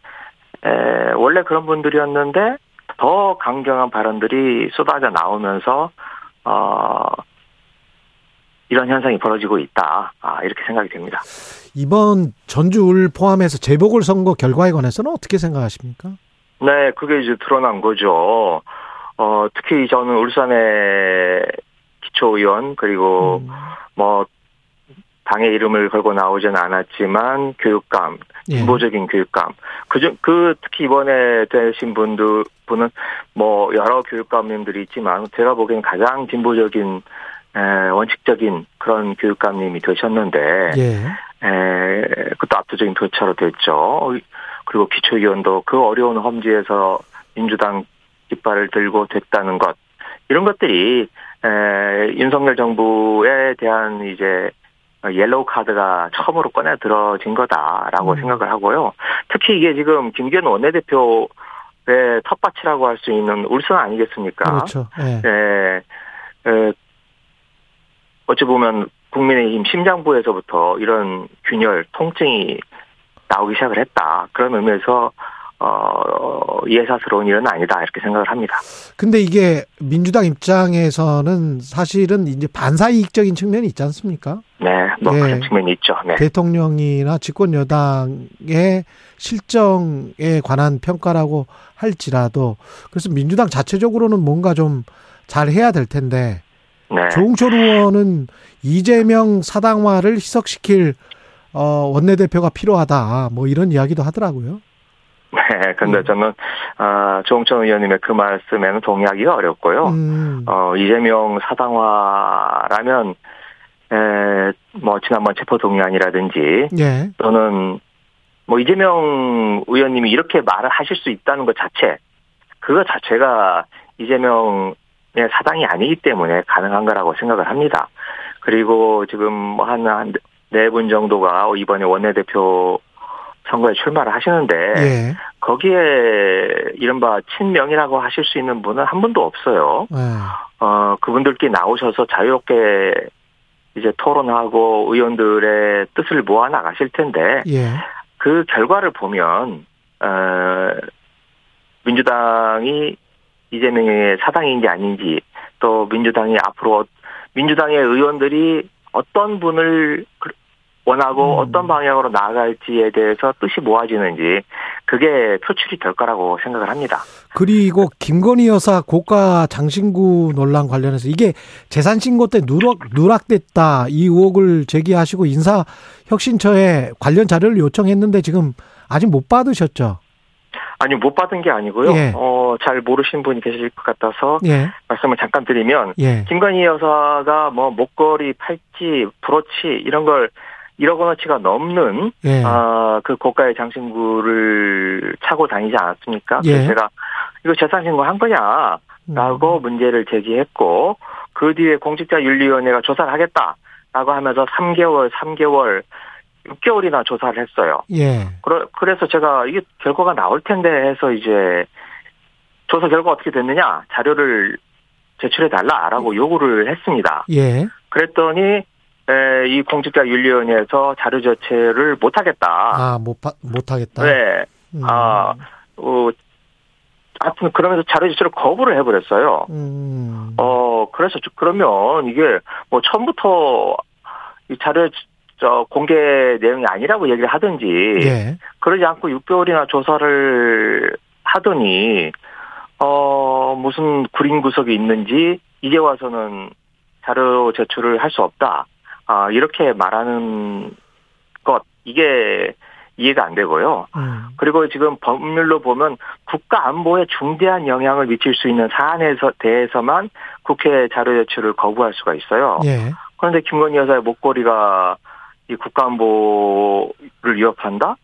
에, 원래 그런 분들이었는데 더 강경한 발언들이 쏟아져 나오면서, 어, 이런 현상이 벌어지고 있다. 아, 이렇게 생각이 됩니다. 이번 전주을 포함해서 재보궐 선거 결과에 관해서는 어떻게 생각하십니까? 네, 그게 이제 드러난 거죠. 어, 특히 저는 울산의 기초의원, 그리고 음, 뭐 당의 이름을 걸고 나오진 않았지만 교육감, 예. 진보적인 교육감. 그중 그 특히 이번에 되신 분들 분은 뭐 여러 교육감님들이 있지만 제가 보기엔 가장 진보적인 에, 원칙적인 그런 교육감님이 되셨는데 예. 에, 그것도 압도적인 표차로 됐죠. 그리고 기초의원도 그 어려운 험지에서 민주당 깃발을 들고 됐다는 것 이런 것들이 에, 윤석열 정부에 대한 이제 옐로우 카드가 처음으로 꺼내 들어진 거다라고 음. 생각을 하고요. 특히 이게 지금 김기현 원내대표의 텃밭이라고 할 수 있는 울산 아니겠습니까? 그렇죠. 예. 예, 에, 어찌 보면 국민의힘 심장부에서부터 이런 균열, 통증이 나오기 시작을 했다. 그런 의미에서 어, 예사스러운 일은 아니다 이렇게 생각을 합니다. 근데 이게 민주당 입장에서는 사실은 이제 반사이익적인 측면이 있지 않습니까? 네, 뭐 예. 그런 측면이 있죠. 네, 대통령이나 집권 여당의 실정에 관한 평가라고 할지라도 그래서 민주당 자체적으로는 뭔가 좀 잘 해야 될 텐데 네. 조홍철 의원은 이재명 사당화를 희석시킬 어 원내대표가 필요하다 뭐 이런 이야기도 하더라고요. 네, 근데 음. 저는 아, 조홍천 의원님의 그 말씀에는 동의하기가 어렵고요. 음, 어, 이재명 사당화라면 에, 뭐 지난번 체포 동의안이라든지 예, 또는 뭐 이재명 의원님이 이렇게 말을 하실 수 있다는 것 자체 그거 자체가 이재명의 사당이 아니기 때문에 가능한 거라고 생각을 합니다. 그리고 지금 뭐 한네 분 정도가 이번에 원내대표 선거에 출마를 하시는데 예. 거기에 이른바 친명이라고 하실 수 있는 분은 한 분도 없어요. 예. 어 그분들끼리 나오셔서 자유롭게 이제 토론하고 의원들의 뜻을 모아 나가실 텐데 예. 그 결과를 보면 어 민주당이 이재명의 사당인지 아닌지 또 민주당이 앞으로 민주당의 의원들이 어떤 분을 원하고 음. 어떤 방향으로 나아갈지에 대해서 뜻이 모아지는지 그게 표출이 될 거라고 생각을 합니다. 그리고 김건희 여사 고가 장신구 논란 관련해서 이게 재산 신고 때 누락 누락됐다 이 의혹을 제기하시고 인사 혁신처에 관련 자료를 요청했는데 지금 아직 못 받으셨죠? 아니 못 받은 게 아니고요. 예. 어, 잘 모르시는 분이 계실 것 같아서 예. 말씀을 잠깐 드리면 예. 김건희 여사가 뭐 목걸이, 팔찌, 브로치 이런 걸 1억 원어치가 넘는 예. 아, 그 고가의 장신구를 차고 다니지 않았습니까? 예. 그래서 제가 이거 재산 신고 한 거냐라고 음. 문제를 제기했고 그 뒤에 공직자윤리위원회가 조사를 하겠다라고 하면서 3개월, 3개월, 6개월이나 조사를 했어요. 예. 그러- 그래서 제가 이게 결과가 나올 텐데 해서 이제 조사 결과 어떻게 됐느냐 자료를 제출해 달라라고 요구를 했습니다. 예. 그랬더니 에, 이 공직자 윤리위원회에서 자료 제출을 못하겠다. 아, 못, 파- 못 하겠다. 네. 음. 아, 어, 하여튼 그러면서 자료 제출을 거부를 해버렸어요. 음. 어, 그래서 저- 그러면 이게 뭐 처음부터 이 자료 저 공개 내용이 아니라고 얘기를 하든지 예. 그러지 않고 6개월이나 조사를 하더니 어 무슨 구린 구석이 있는지 이제 와서는 자료 제출을 할 수 없다. 아 이렇게 말하는 것 이게 이해가 안 되고요. 음. 그리고 지금 법률로 보면 국가 안보에 중대한 영향을 미칠 수 있는 사안에서 대해서만 국회 자료 제출을 거부할 수가 있어요. 예. 그런데 김건희 여사의 목걸이가 이 국가 안보를 위협한다?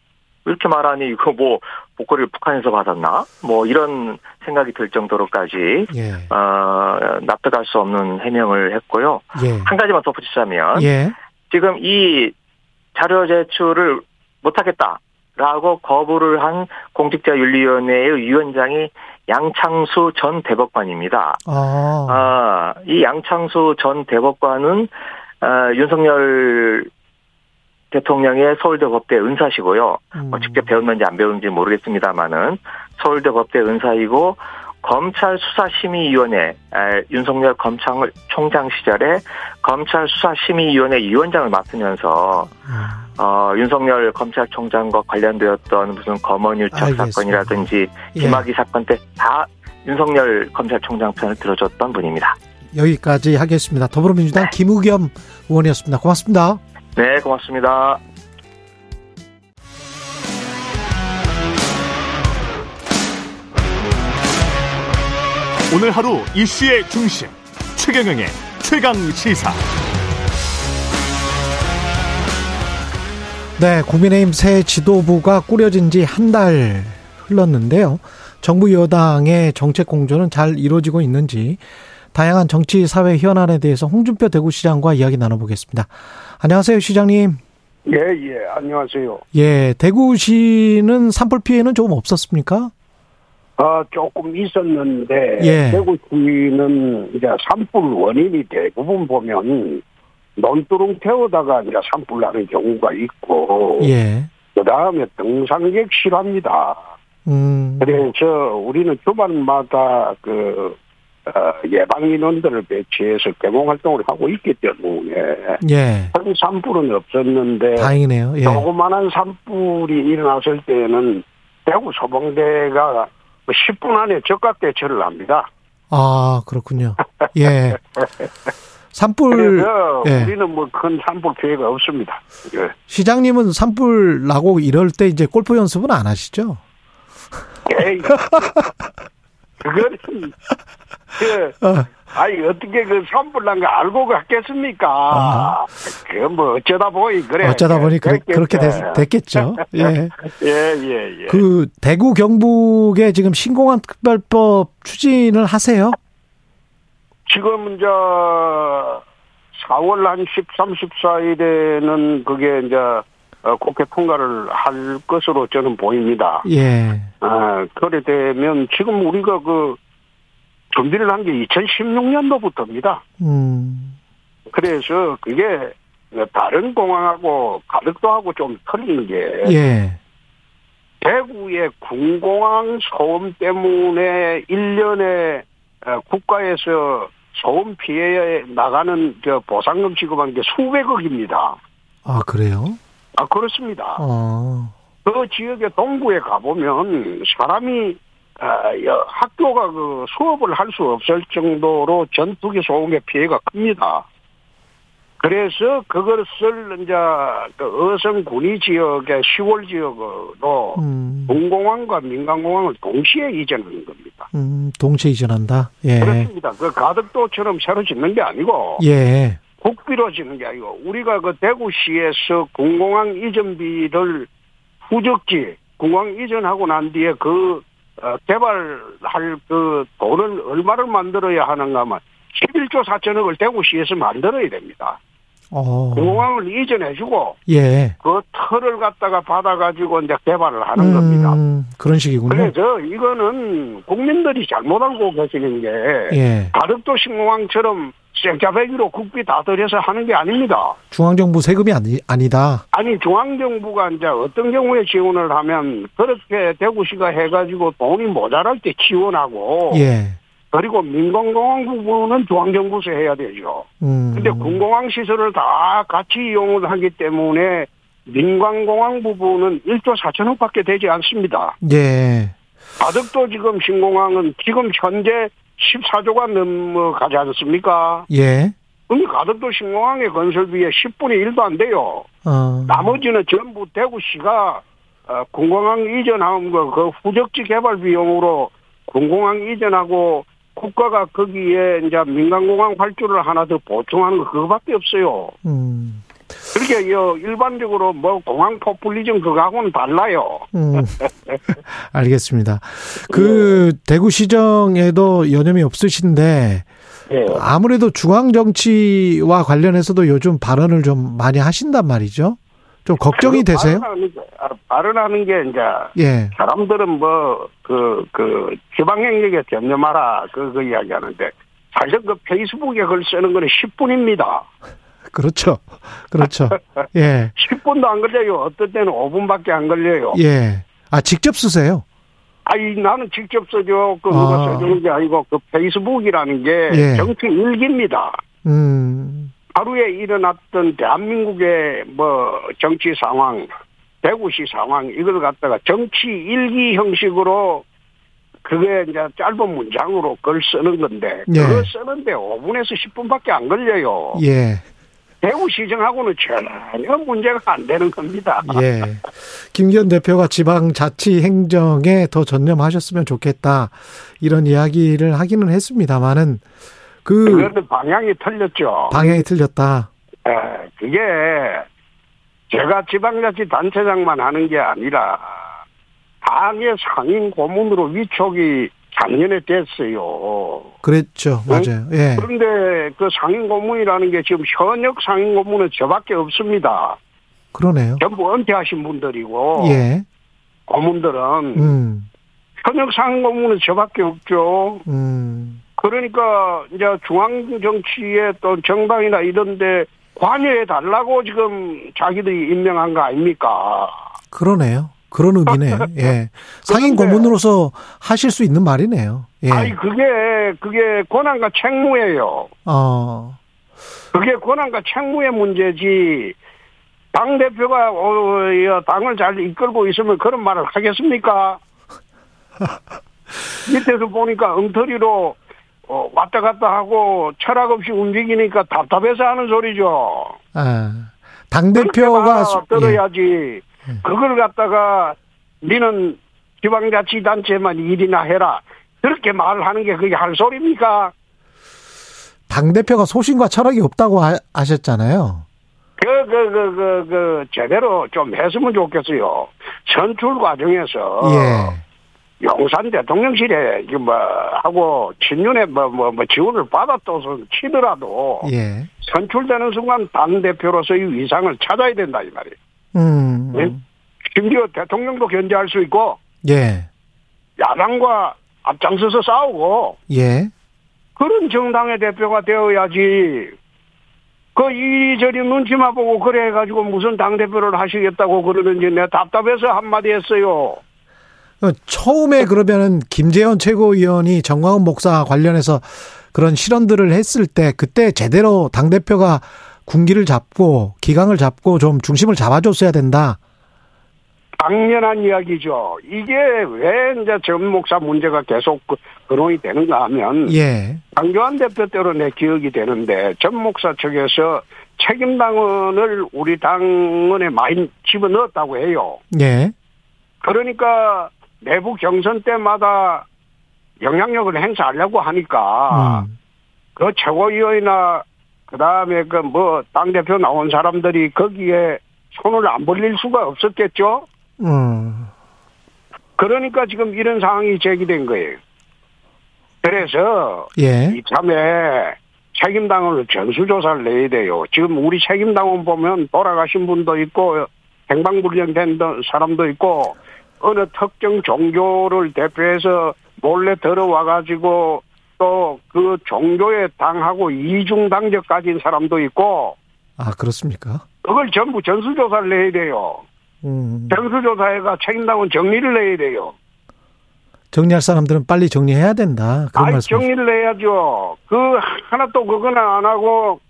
이렇게 말하니 이거 뭐 목걸이를 북한에서 받았나? 뭐 이런 생각이 들 정도로까지 예. 어, 납득할 수 없는 해명을 했고요. 예. 한 가지만 덧붙이자면 예. 지금 이 자료 제출을 못하겠다라고 거부를 한 공직자윤리위원회의 위원장이 양창수 전 대법관입니다. 아. 아, 이 양창수 전 대법관은 아, 윤석열 대통령의 서울대 법대 은사시고요. 음. 뭐 직접 배웠는지 안 배웠는지 모르겠습니다만은 서울대 법대 은사이고 검찰 수사심의위원회 아, 윤석열 검찰총장 시절에 검찰 수사심의위원회 위원장을 맡으면서 음. 어, 윤석열 검찰총장과 관련되었던 무슨 검언유착 알겠습니다. 사건이라든지 예. 김학의 사건 때 다 윤석열 검찰총장 편을 들어줬던 분입니다. 여기까지 하겠습니다. 더불어민주당 김우겸 의원이었습니다. 고맙습니다. 네, 고맙습니다. 오늘 하루 이슈의 중심 최경영의 최강 시사. 네, 국민의힘 새 지도부가 꾸려진 지 한 달 흘렀는데요. 정부 여당의 정책 공조는 잘 이루어지고 있는지 다양한 정치 사회 현안에 대해서 홍준표 대구시장과 이야기 나눠보겠습니다. 안녕하세요, 시장님. 예, 예, 안녕하세요. 예, 대구시는 산불 피해는 조금 없었습니까? 아, 조금 있었는데, 예. 대구시는 이제 산불 원인이 대부분 보면 논두렁 태우다가 이제 산불 나는 경우가 있고, 예. 그 다음에 등산객 실합니다. 음, 그래서 우리는 주말마다 그, 어, 예방 인원들을 배치해서 개봉 활동을 하고 있기 때문에, 예. 큰 산불은 없었는데, 다행이네요. 예. 조그만한 산불이 일어났을 때는 대구 소방대가 10분 안에 적각 대처를 합니다. 아, 그렇군요. 예. [LAUGHS] 산불, 예. 우리는 뭐 큰 산불 피해가 없습니다. 예. 시장님은 산불 나고 이럴 때 이제 골프 연습은 안 하시죠? 에이. [LAUGHS] 그거는 [LAUGHS] 그 어. 아니 어떻게 그 산불 난 거 알고 갔겠습니까? 아. 그뭐 어쩌다 보니 그래. 어쩌다 보니 그래. 그렇게 됐, 됐겠죠. 예. [LAUGHS] 예, 예, 예. 그 대구 경북에 지금 신공항 특별법 추진을 하세요? 지금 저 4월 한 13, 14일에는 그게 이제 어, 국회 통과를 할 것으로 저는 보입니다. 예. 아, 그래 되면 지금 우리가 그 준비를 한 게 2016년도부터입니다. 음. 그래서 그게 다른 공항하고 가덕도하고 좀 틀린 게 예. 대구의 군공항 소음 때문에 1년에 어, 국가에서 소음 피해에 나가는 저 보상금 지급한 게 수백억입니다. 아, 그래요? 아, 그렇습니다. 어. 그 지역의 동구에 가보면 사람이 아, 여- 학교가 그 수업을 할 수 없을 정도로 전투기 소음의 피해가 큽니다. 그래서 그것을 이제 그 어성 군위 지역의 시골 지역으로 음. 군공항과 민간공항을 동시에 이전하는 겁니다. 음, 동시에 이전한다. 예. 그렇습니다. 그 가덕도처럼 새로 짓는 게 아니고 예. 국비로 짓는 게 아니고 우리가 그 대구시에서 군공항 이전비를 후적지 군공항 이전하고 난 뒤에 그 어, 개발할 그 돈을 얼마를 만들어야 하는가 하면 11조 4천억을 대구시에서 만들어야 됩니다. 어. 공항을 이전해주고 예. 그 털을 갖다가 받아가지고 이제 개발을 하는 겁니다. 음, 그런 식이군요. 그래서 이거는 국민들이 잘못 알고 계시는 게 예. 가덕도 신공항처럼 생짜배기로 국비 다 들여서 하는 게 아닙니다. 중앙정부 세금이 아니, 아니다. 아니 중앙정부가 이제 어떤 경우에 지원을 하면 그렇게 대구시가 해가지고 돈이 모자랄 때 지원하고 예. 그리고 민간공항 부분은 중앙정부에서 해야 되죠. 음. 근데 군공항 시설을 다 같이 이용을 하기 때문에 민간공항 부분은 1조 4천억 밖에 되지 않습니다. 예. 가덕도 지금 신공항은 지금 현재 14조가 넘어가지 않습니까? 예. 근데 가덕도 신공항의 건설비에 10분의 1도 안 돼요. 어. 나머지는 전부 대구시가 어, 군공항 이전한 거, 그 후적지 개발 비용으로 군공항 이전하고 국가가 거기에 이제 민간공항 활주를 하나 더 보충하는 거 그거밖에 없어요. 음. 그렇게 요 일반적으로 뭐 공항 포퓰리즘 그거하고는 달라요. 음. [LAUGHS] 알겠습니다. 그 대구 시정에도 여념이 없으신데 예. 아무래도 중앙 정치와 관련해서도 요즘 발언을 좀 많이 하신단 말이죠. 좀 걱정이 되세요? 발언하는 게, 아, 발언하는 게 이제 예. 사람들은 뭐, 그, 그, 지방 행력에 전념하라, 그, 그 이야기 하는데, 사실 그 페이스북에 글 쓰는 거는 10분입니다. 그렇죠. [LAUGHS] 그렇죠. [LAUGHS] 예. 10분도 안 걸려요. 어떤 때는 5분밖에 안 걸려요. 예. 아, 직접 쓰세요? 아니, 나는 직접 써줘. 그, 누가 아. 써주는 게 아니고, 그 페이스북이라는 게 예. 정치 일기입니다. 음. 하루에 일어났던 대한민국의 뭐, 정치 상황, 대구시 상황, 이걸 갖다가 정치 일기 형식으로 그게 이제 짧은 문장으로 글 쓰는 건데, 예. 그거 쓰는데 5분에서 10분밖에 안 걸려요. 예. 대구 시정하고는 전혀 문제가 안 되는 겁니다. 예. 김기현 대표가 지방 자치 행정에 더 전념하셨으면 좋겠다. 이런 이야기를 하기는 했습니다만은 그 그런데 방향이 틀렸죠. 방향이 틀렸다. 에, 그게 제가 지방자치 단체장만 하는 게 아니라 당의 상임 고문으로 위촉이 작년에 됐어요. 그랬죠. 맞아요. 예. 그런데 그 상임 고문이라는 게 지금 현역 상임 고문은 저밖에 없습니다. 그러네요. 전부 은퇴하신 분들이고 예. 고문들은 음. 현역 상임 고문은 저밖에 없죠. 음. 그러니까 이제 중앙 정치에 또 정당이나 이런데 관여해 달라고 지금 자기들이 임명한 거 아닙니까? 그러네요. 그런 의미네요. [LAUGHS] 예. 그런데- 고문으로서 하실 수 있는 말이네요. 예. 아니 그게 그게 권한과 책무예요. 어. 그게 권한과 책무의 문제지. 당 대표가 어, 이 당을 잘 이끌고 있으면 그런 말을 하겠습니까? [LAUGHS] 밑에서 보니까 엉터리로 어, 왔다 갔다 하고 철학 없이 움직이니까 답답해서 하는 소리죠. 아. 당 대표가 그렇게 수- 말 들어야지. 그걸 갖다가 니는 지방자치단체만 일이나 해라. 그렇게 말하는 게 그게 할 소리입니까? 당 대표가 소신과 철학이 없다고 하, 하셨잖아요. 그, 그, 그, 그, 그, 제대로 좀 했으면 좋겠어요. 선출 과정에서. 예. 용산 대통령실에 뭐 하고 친윤에 뭐 뭐 뭐 지원을 받았다서 치더라도 예. 선출되는 순간 당 대표로서의 위상을 찾아야 된다 이 말이에요. 음. 예? 심지어 대통령도 견제할 수 있고 예. 야당과 앞장서서 싸우고 예. 그런 정당의 대표가 되어야지. 그 이리저리 눈치만 보고 그래 가지고 무슨 당 대표를 하시겠다고 그러는지 내가 답답해서 한마디 했어요. 어, 처음에 그러면은 김재원 최고위원이 정광훈 목사 관련해서 그런 실언들을 했을 때 그때 제대로 당 대표가 군기를 잡고 기강을 잡고 좀 중심을 잡아줬어야 된다. 당연한 이야기죠. 이게 왜 이제 전 목사 문제가 계속 그- 거론이 되는가 하면 예. 강교안 대표 때로 내 기억이 되는데 전 목사 측에서 책임 당원을 우리 당원에 많이 집어넣었다고 해요. 예. 그러니까 내부 경선 때마다 영향력을 행사하려고 하니까 음. 그 최고위원이나 그 다음에 그 뭐 당 대표 나온 사람들이 거기에 손을 안 벌릴 수가 없었겠죠? 음. 그러니까 지금 이런 상황이 제기된 거예요. 그래서 예. 이참에 책임당원을 전수조사를 내야 돼요. 지금 우리 책임당원 보면 돌아가신 분도 있고 행방불명된 사람도 있고 어느 특정 종교를 대표해서 몰래 들어와가지고 또 그 종교에 당하고 이중 당적 가진 사람도 있고 아, 그렇습니까? 그걸 전부 전수조사를 내야 돼요. 음. 전수조사회가 책임당원 정리를 내야 돼요. 정리할 사람들은 빨리 정리해야 된다. 그런 말씀. 정리를 내야죠. 그, 하나 또 그거는 안 하고,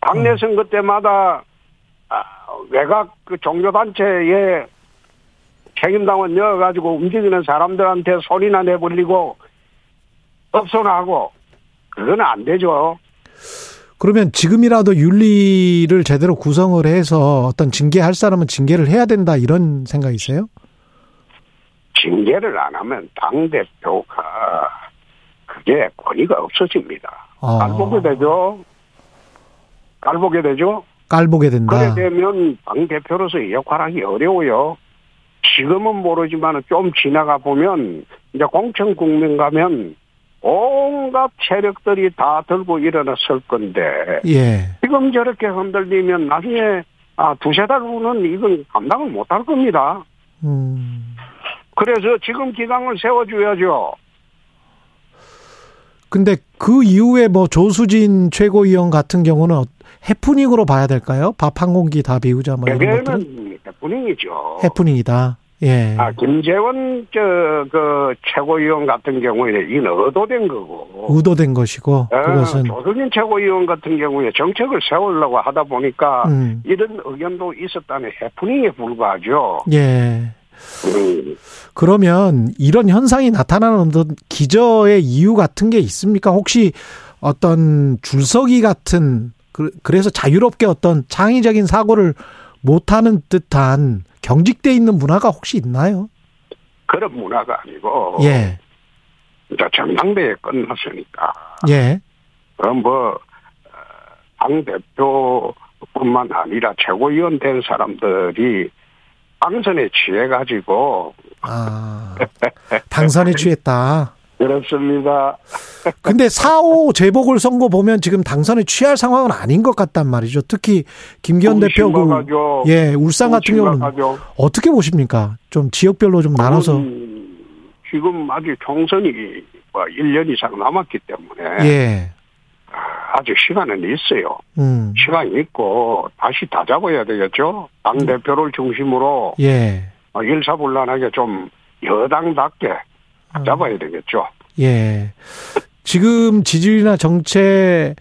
당내 음. 선거 때마다, 아, 외곽 그 종교 단체에 책임당원 넣어가지고 움직이는 사람들한테 소리나 내버리고, 업소나하고, 그건 안 되죠. 그러면 지금이라도 윤리를 제대로 구성을 해서 어떤 징계할 사람은 징계를 해야 된다 이런 생각이세요? 징계를 안 하면 당 대표가, 그게 권위가 없어집니다. 어. 깔보게 되죠. 깔보게 되죠. 깔보게 된다. 그래 되면 당 대표로서의 역할하기 어려워요. 지금은 모르지만 좀 지나가 보면 이제 공천 국면 가면 온갖 세력들이 다 들고 일어났을 건데 예. 지금 저렇게 흔들리면 나중에 아 두세 달 후는 이건 감당을 못 할 겁니다. 음. 그래서 지금 기강을 세워줘야죠. 근데 그 이후에 뭐 조수진 최고위원 같은 경우는 어- 해프닝으로 봐야 될까요? 밥 한 공기 다 비우자 뭐 이런 것들은 해프닝이죠. 해프닝이다. 예. 아 김재원 저 그 최고위원 같은 경우에 이는 의도된 거고. 의도된 것이고 아, 그것은 조선인 최고위원 같은 경우에 정책을 세우려고 하다 보니까 음. 이런 의견도 있었다는 해프닝에 불과하죠. 예. 음, 그러면 이런 현상이 나타나는 어떤 기저의 이유 같은 게 있습니까? 혹시 어떤 줄서기 같은 그- 그래서 자유롭게 어떤 창의적인 사고를 못하는 듯한 경직돼 있는 문화가 혹시 있나요? 그런 문화가 아니고 예, 이제 전당대회 끝났으니까 예, 그럼 뭐 당 대표뿐만 아니라 최고위원 된 사람들이 당선에 취해 가지고 아 당선에 취했다. 그렇습니다. [LAUGHS] 근데 4.5 재보궐 선거 보면 지금 당선에 취할 상황은 아닌 것 같단 말이죠. 특히 김기현 대표 그. 예, 울산 같은 경우는 심각하죠. 어떻게 보십니까? 좀 지역별로 좀 나눠서 음, 지금 아직 총선이 뭐 1년 이상 남았기 때문에 예. 아직 시간은 있어요. 음. 시간이 있고 다시 다 잡아야 되겠죠. 당 대표를 중심으로 예. 어, 일사불란하게 좀 여당답게 음. 잡아야 되겠죠. 예. 지금 지지율이나 정체의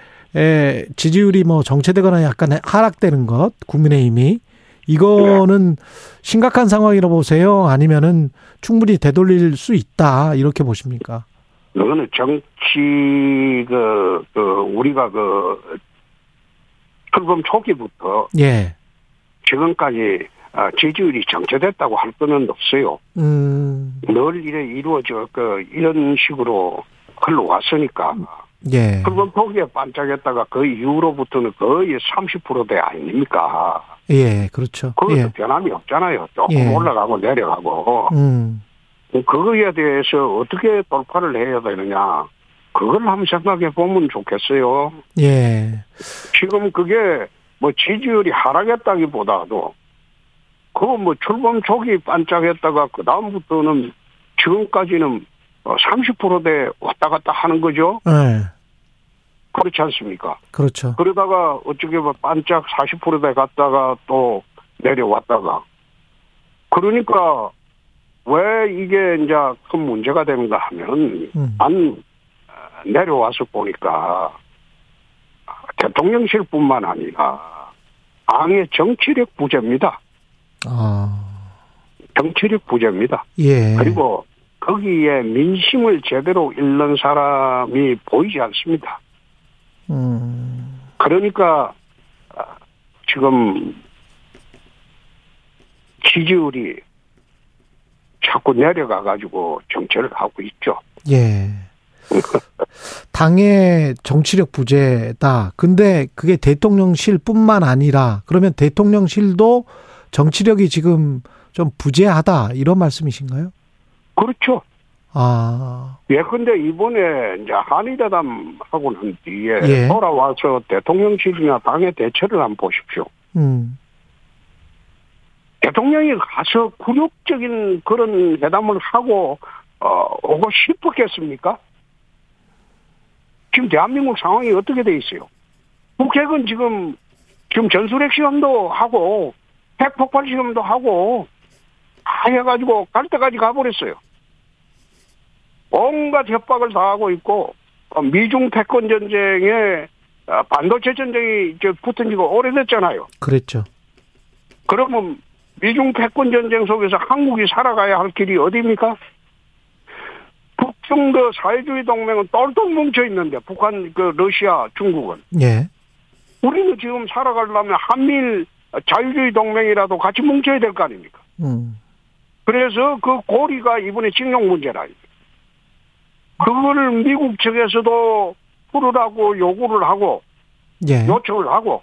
지지율이 뭐 정체되거나 약간 하락되는 것, 국민의힘이 이거는 심각한 상황이라 보세요? 아니면은 충분히 되돌릴 수 있다 이렇게 보십니까? 그거는 정치 그, 그 우리가 그 출범 초기부터 예. 지금까지 아, 지지율이 정체됐다고 할 거는 없어요. 음. 늘 이래 이루어져 그 이런 식으로 흘러왔으니까 예. 출범 초기에 반짝였다가 그 이후로부터는 거의 30%대 아닙니까? 예, 그렇죠. 그것도 예. 변함이 없잖아요. 조금 예. 올라가고 내려가고. 음. 그거에 대해서 어떻게 돌파를 해야 되느냐. 그걸 한번 생각해 보면 좋겠어요. 예. 지금 그게 뭐 지지율이 하락했다기보다도 그뭐 출범 초기 반짝했다가 그 다음부터는 지금까지는 30%대 왔다 갔다 하는 거죠. 예. 그렇지 않습니까? 그렇죠. 그러다가 어떻게 보면 반짝 40%대 갔다가 또 내려왔다가 그러니까 왜 이게 이제 큰 문제가 되는가 하면 음. 안 내려와서 보니까 대통령실뿐만 아니라 당의 정치력 부재입니다. 아. 정치력 부재입니다. 예. 그리고 거기에 민심을 제대로 읽는 사람이 보이지 않습니다. 음. 그러니까 아, 지금 지지율이 자꾸 내려가 가지고 정체를 하고 있죠. 예. [LAUGHS] 당의 정치력 부재다. 근데 그게 대통령실뿐만 아니라 그러면 대통령실도 정치력이 지금 좀 부재하다 이런 말씀이신가요? 그렇죠. 아, 예컨대 이번에 이제 한의대담 하고 난 뒤에 예. 돌아와서 대통령실이나 당의 대처를 한번 보십시오. 음, 대통령이 가서 굴욕적인 그런 회담을 하고 어, 오고 싶었겠습니까? 지금 대한민국 상황이 어떻게 돼 있어요? 북핵은 지금 지금 전술 핵 시험도 하고 핵 폭발 시험도 하고 다 해가지고 갈 때까지 가버렸어요. 온갖 협박을 다 하고 있고 어, 미중 패권 전쟁에 어, 반도체 전쟁이 이제 붙은 지가 오래됐잖아요. 그랬죠. 그러면 미중 패권 전쟁 속에서 한국이 살아가야 할 길이 어디입니까? 북중도 사회주의 동맹은 똘똘 뭉쳐 있는데 북한, 그 러시아, 중국은 예. 우리는 지금 살아가려면 한미일 자유주의 동맹이라도 같이 뭉쳐야 될 거 아닙니까? 음, 그래서 그 고리가 이번에 징용 문제라. 그거를 미국 측에서도 풀으라고 요구를 하고 예. 요청을 하고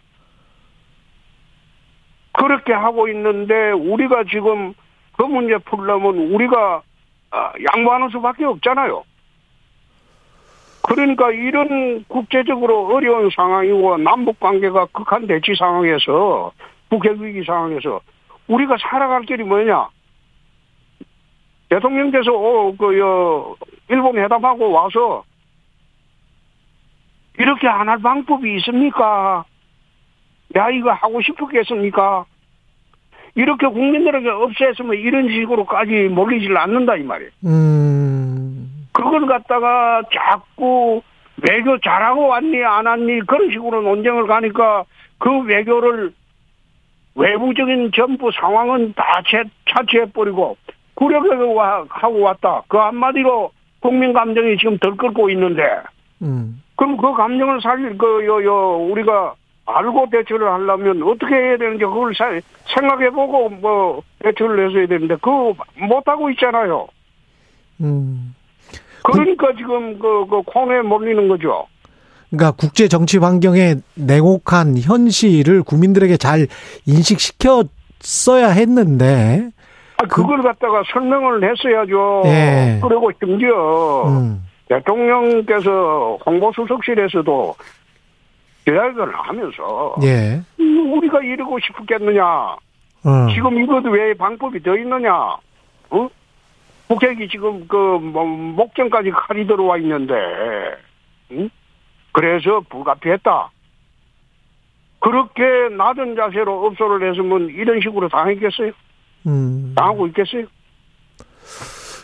그렇게 하고 있는데 우리가 지금 그 문제 풀려면 우리가 아, 양보하는 수밖에 없잖아요. 그러니까 이런 국제적으로 어려운 상황이고 남북 관계가 극한 대치 상황에서 북핵 위기 상황에서 우리가 살아갈 길이 뭐냐? 대통령께서 어, 그, 여, 일본 회담하고 와서 이렇게 안 할 방법이 있습니까? 야, 이거 하고 싶었겠습니까? 이렇게 국민들에게 없애으면 이런 식으로까지 몰리질 않는다, 이 말이에요. 음, 그걸 갖다가 자꾸 외교 잘하고 왔니, 안 왔니, 그런 식으로 논쟁을 가니까 그 외교를 외부적인 전부 상황은 다 채, 차치해버리고 구력하고 왔다. 그 한마디로 국민 감정이 지금 덜 끓고 있는데 음, 그럼 그 감정을 살릴 그, 요, 요, 우리가 알고 대처를 하려면 어떻게 해야 되는지 그걸 사- 생각해보고 뭐 대처를 해서 해야 되는데 그거 못하고 있잖아요. 음. 그러니까 지금 그, 그 코너에 몰리는 거죠. 그러니까 국제 정치 환경의 냉혹한 현실을 국민들에게 잘 인식시켰어야 했는데, 아, 그걸 갖다가 설명을 했어야죠. 예. 그리고 심지어 음, 대통령께서 홍보수석실에서도 이야기를 하면서 예. 음, 우리가 이러고 싶었겠느냐. 어. 지금 이것도 왜 방법이 더 있느냐? 어? 북핵이 지금 그 뭐, 목전까지 칼이 들어와 있는데, 응? 그래서 불가피했다. 그렇게 낮은 자세로 업소를 했으면 이런 식으로 당했겠어요? 음, 당하고 있겠어요?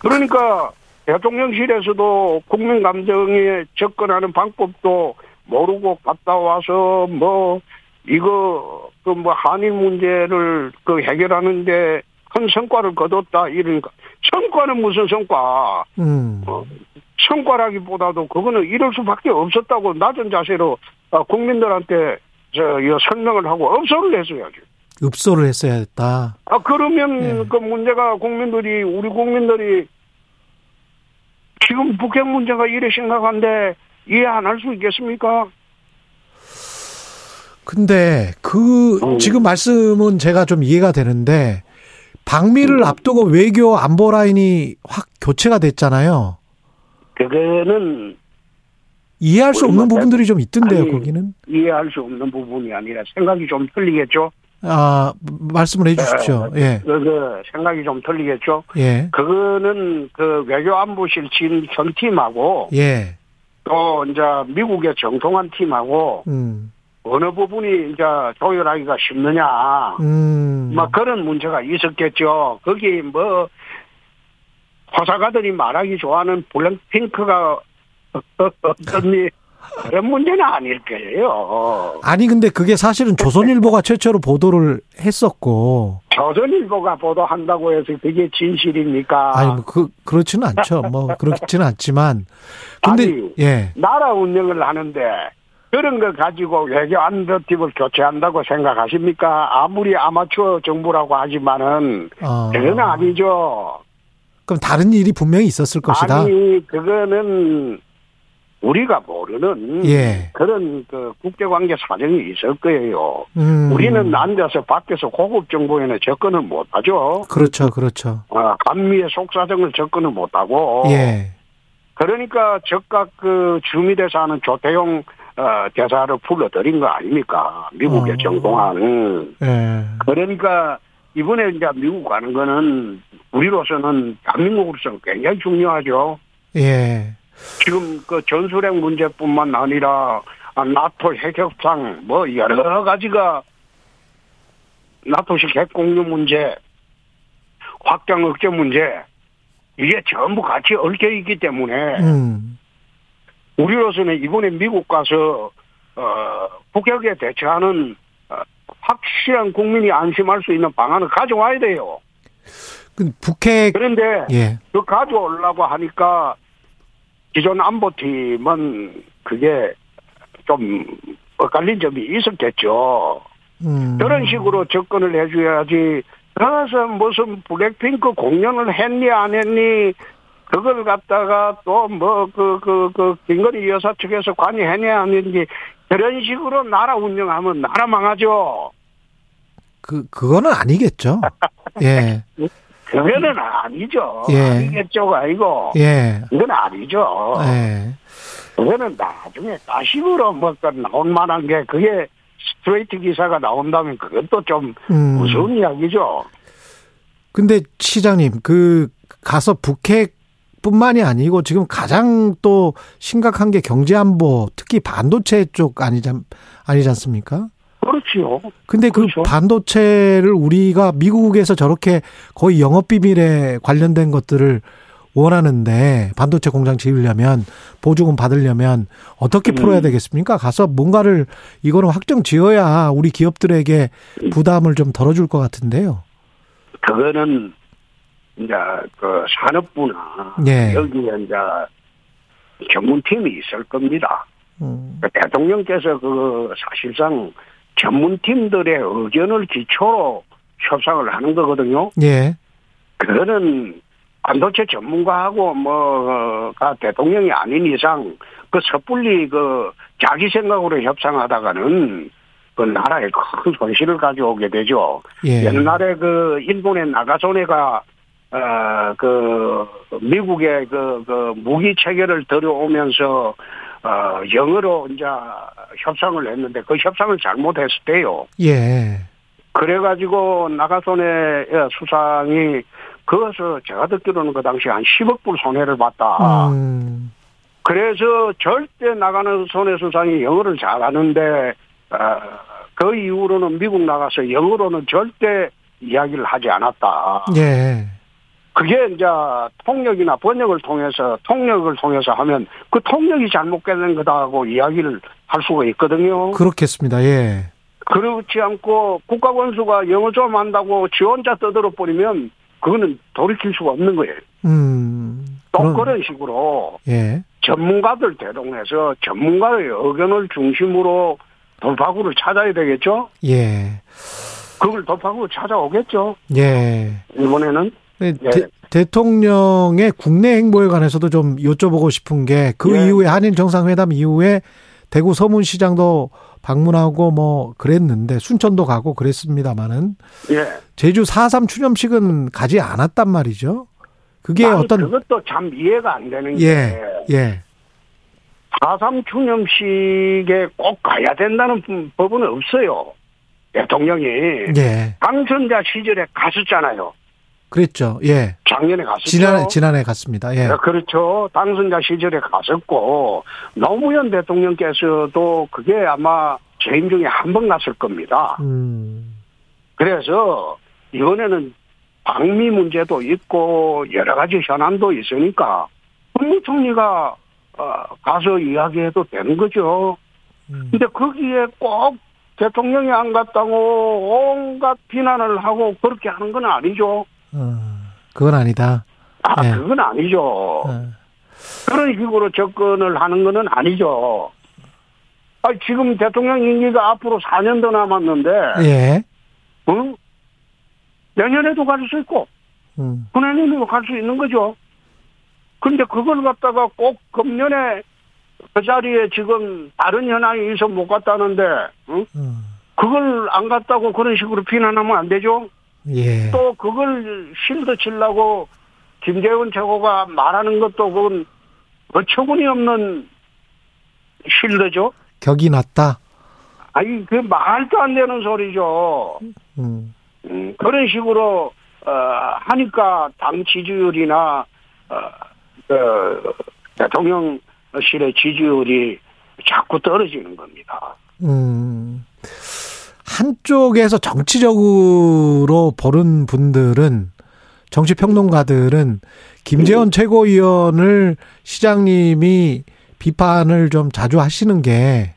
그러니까 대통령실에서도 국민 감정에 접근하는 방법도 모르고 갔다 와서 뭐 이거 그 뭐 한일 문제를 그 해결하는데 큰 성과를 거뒀다 이러니까 성과는 무슨 성과? 음, 어, 성과라기보다도 그거는 이럴 수밖에 없었다고 낮은 자세로 어, 국민들한테 저 설명을 하고 업소를 했어야죠. 읍소를 했어야 했다. 아 그러면 예. 그 문제가 국민들이 우리 국민들이 지금 북핵 문제가 이래 심각한데 이해 안 할 수 있겠습니까? 근데 그 음. 지금 말씀은 제가 좀 이해가 되는데 방미를 앞두고 외교 안보 라인이 확 교체가 됐잖아요. 그거는 이해할 수 없는 뭐 부분들이 좀 있던데요, 아니, 거기는. 이해할 수 없는 부분이 아니라 생각이 좀 틀리겠죠. 아, 말씀을 해 주십시오. 예. 그, 그 생각이 좀 틀리겠죠. 예. 그거는 그 외교안보실 진현 팀하고 예. 또 이제 미국의 정통한 팀하고 음. 어느 부분이 이제 조율하기가 쉽느냐. 음. 막 그런 문제가 있었겠죠. 거기 뭐 호사가들이 말하기 좋아하는 블랙핑크가 어떤 일 그런 문제는 아닐 거예요. 아니 근데 그게 사실은 조선일보가 최초로 보도를 했었고 조선일보가 보도한다고 해서 그게 진실입니까? 아니 뭐그 그렇지는 않죠. 뭐 그렇지는 않지만 근데 아니, 예. 나라 운영을 하는데 그런 거 가지고 외교 안보팀을 교체한다고 생각하십니까? 아무리 아마추어 정부라고 하지만은 어. 그건 아니죠. 그럼 다른 일이 분명히 있었을 것이다. 아니 그거는 우리가 모르는 예. 그런 그 국제관계 사정이 있을 거예요. 음. 우리는 앉아서 밖에서 고급 정보에는 접근을 못하죠. 그렇죠, 그렇죠. 어, 감미의 속사정을 접근을 못하고. 예. 그러니까 즉각 그 주미대 사는 조태용 어, 대사를 불러들인 거 아닙니까? 미국의 어. 정동환은. 예. 그러니까 이번에 이제 미국 가는 거는 우리로서는 대한민국으로서는 굉장히 중요하죠. 예. 지금 그 전술핵 문제뿐만 아니라 아, 나토 핵협상 뭐 여러 가지가 나토식 핵 공유 문제, 확장 억제 문제 이게 전부 같이 얽혀 있기 때문에 음. 우리로서는 이번에 미국 가서 어 북핵에 대처하는 어, 확실한 국민이 안심할 수 있는 방안을 가져와야 돼요. 그 북핵 그런데 예. 그 가져오려고 하니까 기존 안보팀은 그게 좀 엇갈린 점이 있었겠죠. 음. 그런 식으로 접근을 해줘야지. 그래서 무슨 블랙핑크 공연을 했니 안 했니 그걸 갖다가 또 뭐 그 그 그 김건희 여사 측에서 관여했니 안 했니 그런 식으로 나라 운영하면 나라 망하죠. 그 그거는 아니겠죠. [LAUGHS] 예. 그거는 아니죠. 예. 아니겠죠가 아니고 예. 이건 아니죠. 예. 그거는 나중에 가식으로 뭐 나올 만한 게 그게 스트레이트 기사가 나온다면 그것도 좀 음. 무서운 이야기죠. 근데 시장님 그 가서 북핵 뿐만이 아니고 지금 가장 또 심각한 게 경제 안보 특히 반도체 쪽 아니지 않- 아니지 않습니까? 그렇지요. 근데 그 그렇죠. 반도체를 우리가 미국에서 저렇게 거의 영업 비밀에 관련된 것들을 원하는데 반도체 공장 지으려면 보조금 받으려면 어떻게 풀어야 음. 되겠습니까? 가서 뭔가를 이거는 확정 지어야 우리 기업들에게 부담을 좀 덜어줄 것 같은데요. 그거는 이제 그 산업부나 예. 여기에 이제 전문팀이 있을 겁니다. 음. 그 대통령께서 그 사실상 전문팀들의 의견을 기초로 협상을 하는 거거든요. 예. 그거는 반도체 전문가하고 뭐가 대통령이 아닌 이상 그 섣불리 그 자기 생각으로 협상하다가는 그 나라에 큰 손실을 가져오게 되죠. 예. 옛날에 그 일본의 나가소네가 어그 미국의 그, 그 무기 체계를 들여오면서 어 영어로 이제 협상을 했는데 그 협상을 잘못했을 때요. 예. 그래가지고 나가소네 수상이 그것을 제가 듣기로는 그 당시 한 10억 불 손해를 봤다. 음. 그래서 절대 나가는 손해 수상이 영어를 잘하는데 어, 그 이후로는 미국 나가서 영어로는 절대 이야기를 하지 않았다. 예. 그게 이제 통역이나 번역을 통해서 통역을 통해서 하면 그 통역이 잘못된 거다고 이야기를 할 수가 있거든요. 그렇겠습니다. 예. 그렇지 않고 국가권수가 영어 좀 한다고 지 혼자 떠들어 버리면 그거는 돌이킬 수가 없는 거예요. 음. 또 그런- 그런 식으로 예. 전문가들 대동해서 전문가의 의견을 중심으로 돌파구를 찾아야 되겠죠? 예. 그걸 돌파구를 찾아오겠죠? 예. 이번에는? 네, 예. 대, 대통령의 국내 행보에 관해서도 좀 여쭤보고 싶은 게그 예. 이후에 한일 정상회담 이후에 대구 서문시장도 방문하고 뭐 그랬는데 순천도 가고 그랬습니다마는 예. 제주 4.3 추념식은 가지 않았단 말이죠. 그게 어떤 그것도 참 이해가 안 되는 예, 게 예. 4.3 추념식에 꼭 가야 된다는 법은 없어요. 대통령이 예. 당선자 시절에 갔었잖아요. 그랬죠. 예. 작년에 갔었죠. 지난해 지난해 갔습니다. 예. 네, 그렇죠. 당선자 시절에 갔었고 노무현 대통령께서도 그게 아마 재임 중에 한 번 갔을 겁니다. 음. 그래서 이번에는 방미 문제도 있고 여러 가지 현안도 있으니까 국무총리가 어, 가서 이야기해도 되는 거죠. 음. 근데 거기에 꼭 대통령이 안 갔다고 온갖 비난을 하고 그렇게 하는 건 아니죠. 어, 그건 아니다. 아, 네. 그건 아니죠. 어. 그런 식으로 접근을 하는 거는 아니죠. 아, 지금 대통령 임기가 앞으로 4년 더 남았는데, 예. 응? 내년에도 갈 수 있고, 음. 후내년에도 갈 수 있는 거죠. 근데 그걸 갖다가 꼭 금년에 그 자리에 지금 다른 현황이 있어 못 갔다는데, 응? 음. 그걸 안 갔다고 그런 식으로 비난하면 안 되죠? 예. 또 그걸 실드 치려고 김재원 최고가 말하는 것도 그건 어처구니 없는 실드죠. 격이 낮다. 아니 그 말도 안 되는 소리죠. 음. 음, 그런 식으로 어, 하니까 당 지지율이나 어, 그 대통령실의 지지율이 자꾸 떨어지는 겁니다. 음. 한쪽에서 정치적으로 보는 분들은 정치 평론가들은 김재원 최고위원을 시장님이 비판을 좀 자주 하시는 게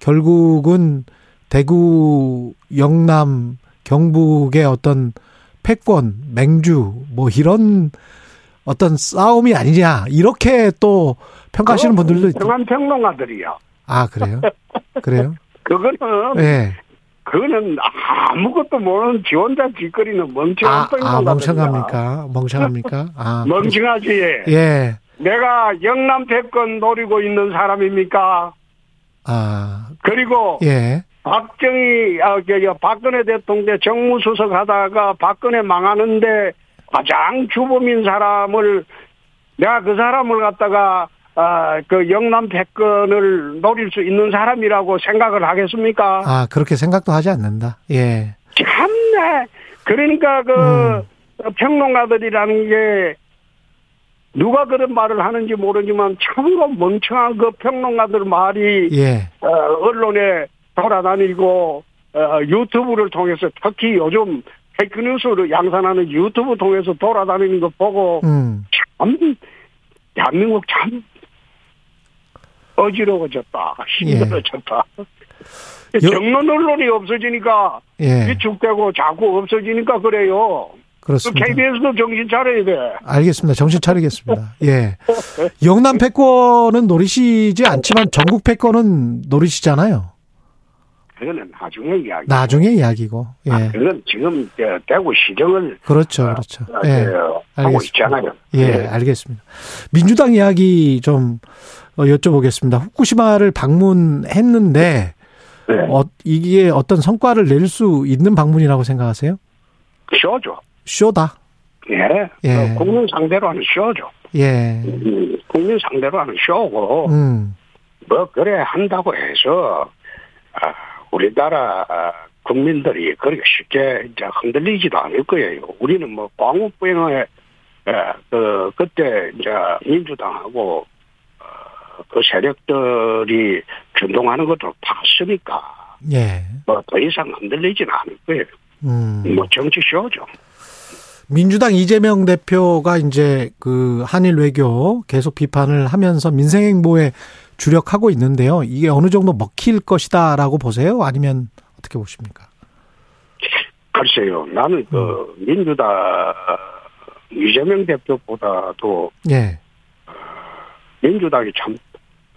결국은 대구, 영남, 경북의 어떤 패권, 맹주 뭐 이런 어떤 싸움이 아니냐 이렇게 또 평가하시는 분들도 있- 평한 평론가들이요. 아 그래요? 그래요? [LAUGHS] 그거는 예. 그거는 아무것도 모르는 지 혼자 짓거리는 멍청한 아, 평론가들이야. 아 멍청합니까? 멍청합니까? 아 [LAUGHS] 멍청하지. 예. 내가 영남 패권 노리고 있는 사람입니까? 아 그리고 예. 박정희 아 저기 박근혜 대통령 정무수석 하다가 박근혜 망하는데 가장 주범인 사람을 내가 그 사람을 갖다가 아 그 영남 패권을 노릴 수 있는 사람이라고 생각을 하겠습니까? 아 그렇게 생각도 하지 않는다. 예. 참네. 그러니까 그 음. 평론가들이라는 게 누가 그런 말을 하는지 모르지만 참으로 멍청한 그 평론가들 말이 예. 어, 언론에 돌아다니고 어, 유튜브를 통해서 특히 요즘 페이크뉴스를 양산하는 유튜브 통해서 돌아다니는 거 보고 음. 참 대한민국 참 어지러워졌다 힘들어졌다 여- 정론 언론이 없어지니까 예. 위축되고 자꾸 없어지니까 그래요 그 그렇습니다. KBS도 정신 차려야 돼 알겠습니다. 정신 차리겠습니다. [LAUGHS] 예. 영남 패권은 노리시지 않지만 전국 패권은 노리시잖아요. 그거는 나중에 이야기 나중에 이야기고. 예. 아, 그건 지금 저 대구 시정을 그렇죠. 그렇죠. 아, 예. 저, 하고 알겠습니다. 있잖아요 예, 네. 알겠습니다. 민주당 이야기 좀 어, 여쭤보겠습니다. 후쿠시마를 방문했는데 네. 어, 이게 어떤 성과를 낼 수 있는 방문이라고 생각하세요? 쇼죠 쇼다. 예, 예. 어, 국민 상대로 하는 쇼죠. 예. 음, 국민 상대로 하는 쇼고, 음. 뭐, 그래 한다고 해서, 아, 우리나라 아, 국민들이 그렇게 쉽게 이제 흔들리지도 않을 거예요. 우리는 뭐, 광우병에, 예, 그, 그때 이제 민주당하고, 어, 그 세력들이 준동하는 것도 봤으니까, 예. 뭐, 더 이상 흔들리지는 않을 거예요. 음. 뭐, 정치 쇼죠. 민주당 이재명 대표가 이제 그 한일 외교 계속 비판을 하면서 민생 행보에 주력하고 있는데요. 이게 어느 정도 먹힐 것이다라고 보세요? 아니면 어떻게 보십니까? 글쎄요, 나는 그, 민주당, 이재명 대표보다도 예. 민주당이 참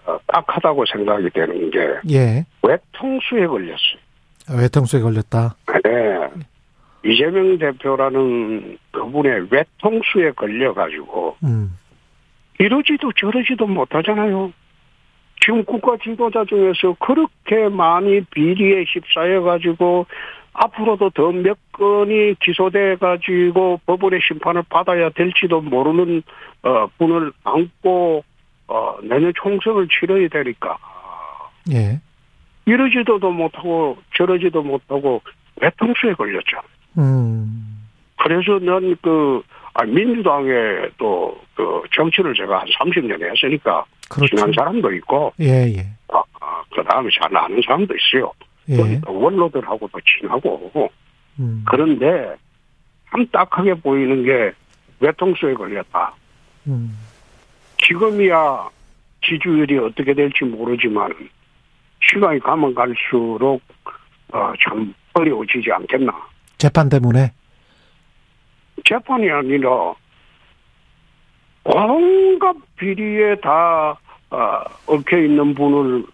어, 딱하다고 생각이 되는 게 예. 외통수에 걸렸어요. 외통수에 걸렸다. 네. 이재명 대표라는 그분의 외통수에 걸려가지고 음. 이러지도 저러지도 못하잖아요. 지금 국가 지도자 중에서 그렇게 많이 비리에 휩싸여 가지고 앞으로도 더 몇 건이 기소돼 가지고 법원의 심판을 받아야 될지도 모르는 어 분을 안고 어 내년 총선을 치러야 되니까 예. 이러지도 못하고 저러지도 못하고 외통수에 걸렸죠. 음. 그래서 난 그, 아, 민주당에 또, 그, 정치를 제가 한 30년 했으니까, 그렇죠. 친한 사람도 있고, 예, 예. 아, 아, 그 다음에 잘 아는 사람도 있어요. 예. 또 원로들하고도 친하고, 음. 그런데, 참 딱하게 보이는 게 외통수에 걸렸다. 음. 지금이야 지지율이 어떻게 될지 모르지만, 시간이 가면 갈수록, 어, 참 어려워지지 않겠나. 재판 때문에. 재판이 아니라 온갖 비리에 다 어, 얽혀 있는 분을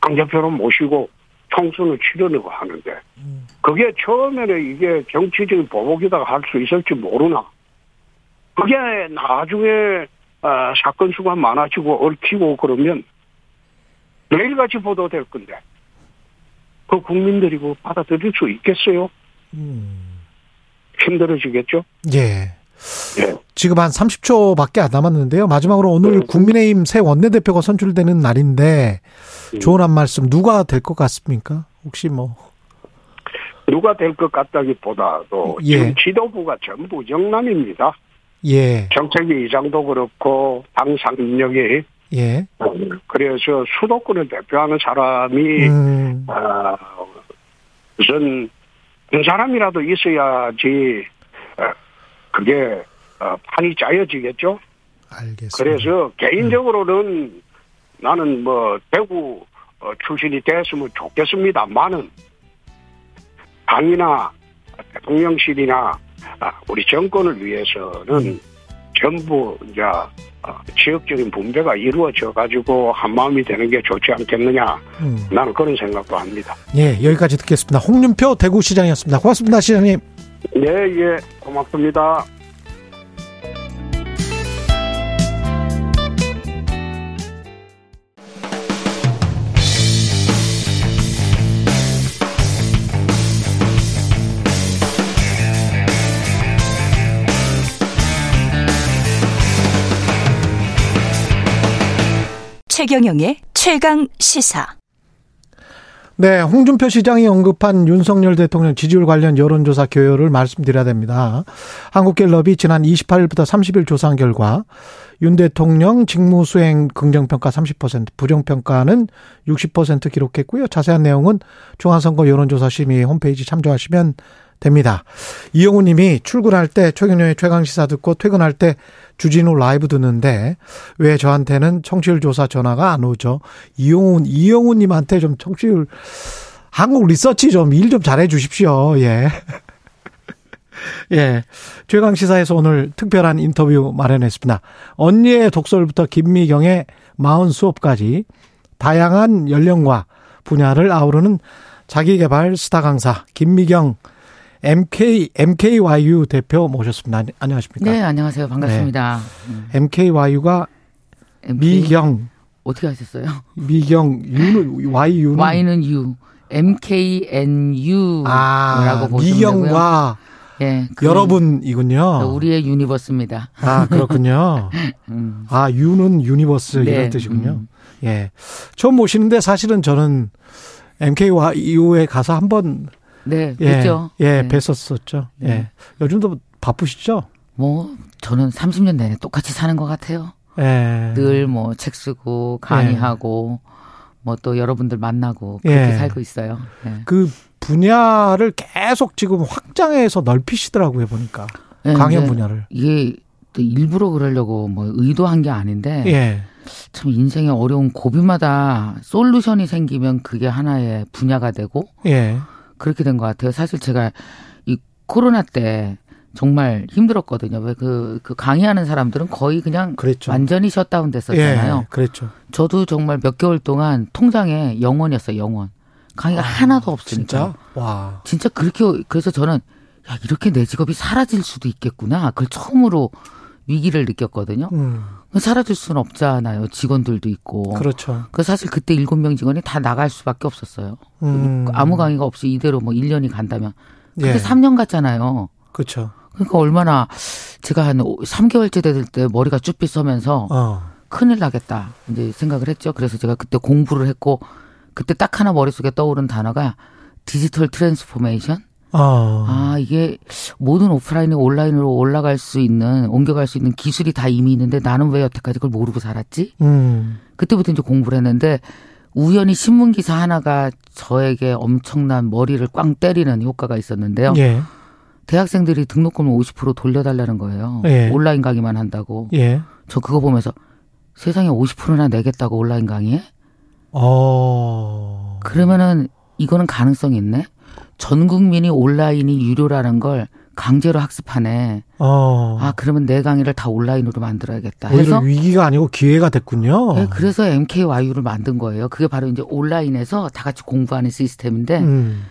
강대표로 모시고 총선을 치르려고 하는데 그게 처음에는 이게 정치적인 보복이다 할 수 있을지 모르나 그게 나중에 어, 사건 수가 많아지고 얽히고 그러면 매일같이 보도될 건데 그 국민들이 그 받아들일 수 있겠어요? 음. 힘들어지겠죠? 예. 예. 지금 한 30초밖에 안 남았는데요. 마지막으로 오늘 네. 국민의힘 새 원내대표가 선출되는 날인데 음. 좋은 한 말씀 누가 될 것 같습니까? 혹시 뭐 누가 될 것 같다기보다도 예. 지금 지도부가 전부 영남입니다. 예. 정책위 이장도 그렇고 당 상임력이 예. 그래서 수도권을 대표하는 사람이 음. 아, 우선 한 사람이라도 있어야지 어, 그게 어, 판이 짜여지겠죠. 알겠습니다. 그래서 개인적으로는 나는 뭐 대구 어, 출신이 됐으면 좋겠습니다만은 당이나 대통령실이나 아, 우리 정권을 위해서는 전부 이제 어, 지역적인 분배가 이루어져 가지고 한 마음이 되는 게 좋지 않겠느냐 음. 나는 그런 생각도 합니다. 예, 여기까지 듣겠습니다. 홍윤표 대구시장이었습니다. 고맙습니다, 시장님. 네, 예, 고맙습니다. 최경영의 최강 시사. 네, 홍준표 시장이 언급한 윤석열 대통령 지지율 관련 여론조사 교열을 말씀드려야 됩니다. 한국갤럽이 지난 28일부터 30일 조사한 결과 윤 대통령 직무수행 긍정평가 30%, 부정평가는 60% 기록했고요. 자세한 내용은 중앙선거 여론조사 심의 홈페이지 참조하시면 됩니다. 이영우 님이 출근할 때 최경영의 최강시사 듣고 퇴근할 때 주진우 라이브 듣는데 왜 저한테는 청취율 조사 전화가 안 오죠? 이영훈, 이영훈 님한테 좀 청취율 한국 리서치 좀 일 좀 잘해 주십시오. 예. [LAUGHS] 예. 최강 시사에서 오늘 특별한 인터뷰 마련했습니다. 언니의 독설부터 김미경의 마흔 수업까지 다양한 연령과 분야를 아우르는 자기개발 스타 강사 김미경 MK MKYU 대표 모셨습니다. 안녕- 안녕하십니까? 네, 안녕하세요. 반갑습니다. 음, MKYU가 MK 미경 어떻게 하셨어요? 미경 U는 YU는 Y는 U, MKNU라고 아, 보시면. 미경과 예, 그 여러분이군요. 우리의 universe입니다. 아, 그렇군요. [LAUGHS] 음. 아, 유는 universe 네, 이런 뜻이군요. 음. 예. 처음 모시는데 사실은 저는 MKYU에 가서 한번 네, 예, 뵀죠. 예, 네. 뵀었었죠. 예. 네. 요즘도 바쁘시죠? 뭐 저는 30년 내내 똑같이 사는 것 같아요. 예. 늘뭐 책 쓰고 강의하고 뭐또 여러분들 만나고 그렇게 예. 살고 있어요. 예. 그 분야를 계속 지금 확장해서 넓히시더라고요, 보니까. 예, 강연 분야를. 이게 또 일부러 그러려고 뭐 의도한 게 아닌데 예. 참 인생의 어려운 고비마다 솔루션이 생기면 그게 하나의 분야가 되고 예. 그렇게 된 것 같아요. 사실 제가 이 코로나 때 정말 힘들었거든요. 왜 그 그 강의하는 사람들은 거의 그냥 그랬죠. 완전히 셧다운 됐었잖아요. 예. 그랬죠. 저도 정말 몇 개월 동안 통장에 영원이었어요. 영원. 강의가 하나도 없으니까. 아, 진짜? 와. 진짜 그렇게 그래서 저는 야 이렇게 내 직업이 사라질 수도 있겠구나. 그걸 처음으로 위기를 느꼈거든요. 음. 사라질 수는 없잖아요. 직원들도 있고. 그렇죠. 그 사실 그때 일곱 명 직원이 다 나갈 수밖에 없었어요. 음. 아무 강의가 없이 이대로 뭐 1년이 간다면. 근데 예. 3년 갔잖아요. 그렇죠. 그러니까 얼마나 제가 한 3개월째 될때 머리가 쭈삣 서면서 어. 큰일 나겠다. 이제 생각을 했죠. 그래서 제가 그때 공부를 했고 그때 딱 하나 머릿속에 떠오른 단어가 디지털 transformation. 어. 아, 이게 모든 오프라인이 온라인으로 올라갈 수 있는, 옮겨갈 수 있는 기술이 다 이미 있는데 나는 왜 여태까지 그걸 모르고 살았지? 음. 그때부터 이제 공부를 했는데 우연히 신문 기사 하나가 저에게 엄청난 머리를 꽝 때리는 효과가 있었는데요. 예. 대학생들이 등록금을 50% 돌려달라는 거예요. 예. 온라인 강의만 한다고. 예. 저 그거 보면서 세상에 50%나 내겠다고 온라인 강의에? 어. 그러면은 이거는 가능성이 있네. 전 국민이 온라인이 유료라는 걸 강제로 학습하네. 어. 아 그러면 내 강의를 다 온라인으로 만들어야겠다 오히려 해서 위기가 아니고 기회가 됐군요. 네, 그래서 MKYU를 만든 거예요. 그게 바로 이제 온라인에서 다 같이 공부하는 시스템인데 음.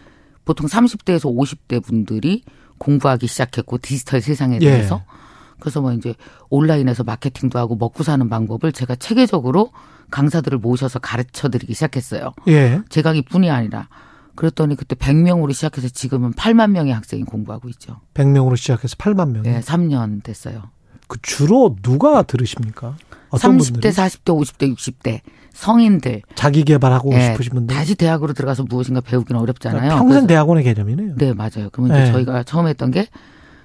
보통 30대에서 50대 분들이 공부하기 시작했고 디지털 세상에 예. 대해서 그래서 뭐 이제 온라인에서 마케팅도 하고 먹고 사는 방법을 제가 체계적으로 강사들을 모셔서 가르쳐 드리기 시작했어요. 예. 제 강의뿐이 아니라 그랬더니 그때 100명으로 시작해서 지금은 8만 명의 학생이 공부하고 있죠. 100명으로 시작해서 8만 명. 네, 3년 됐어요. 그 주로 누가 들으십니까? 어떤 30대, 분들이 40대, 50대, 60대 성인들 자기 개발하고 예, 싶으신 분들 다시 대학으로 들어가서 무엇인가 배우기는 어렵잖아요. 그러니까 평생 그래서- 대학원의 개념이네요. 네, 맞아요. 그러면 네. 저희가 처음 했던 게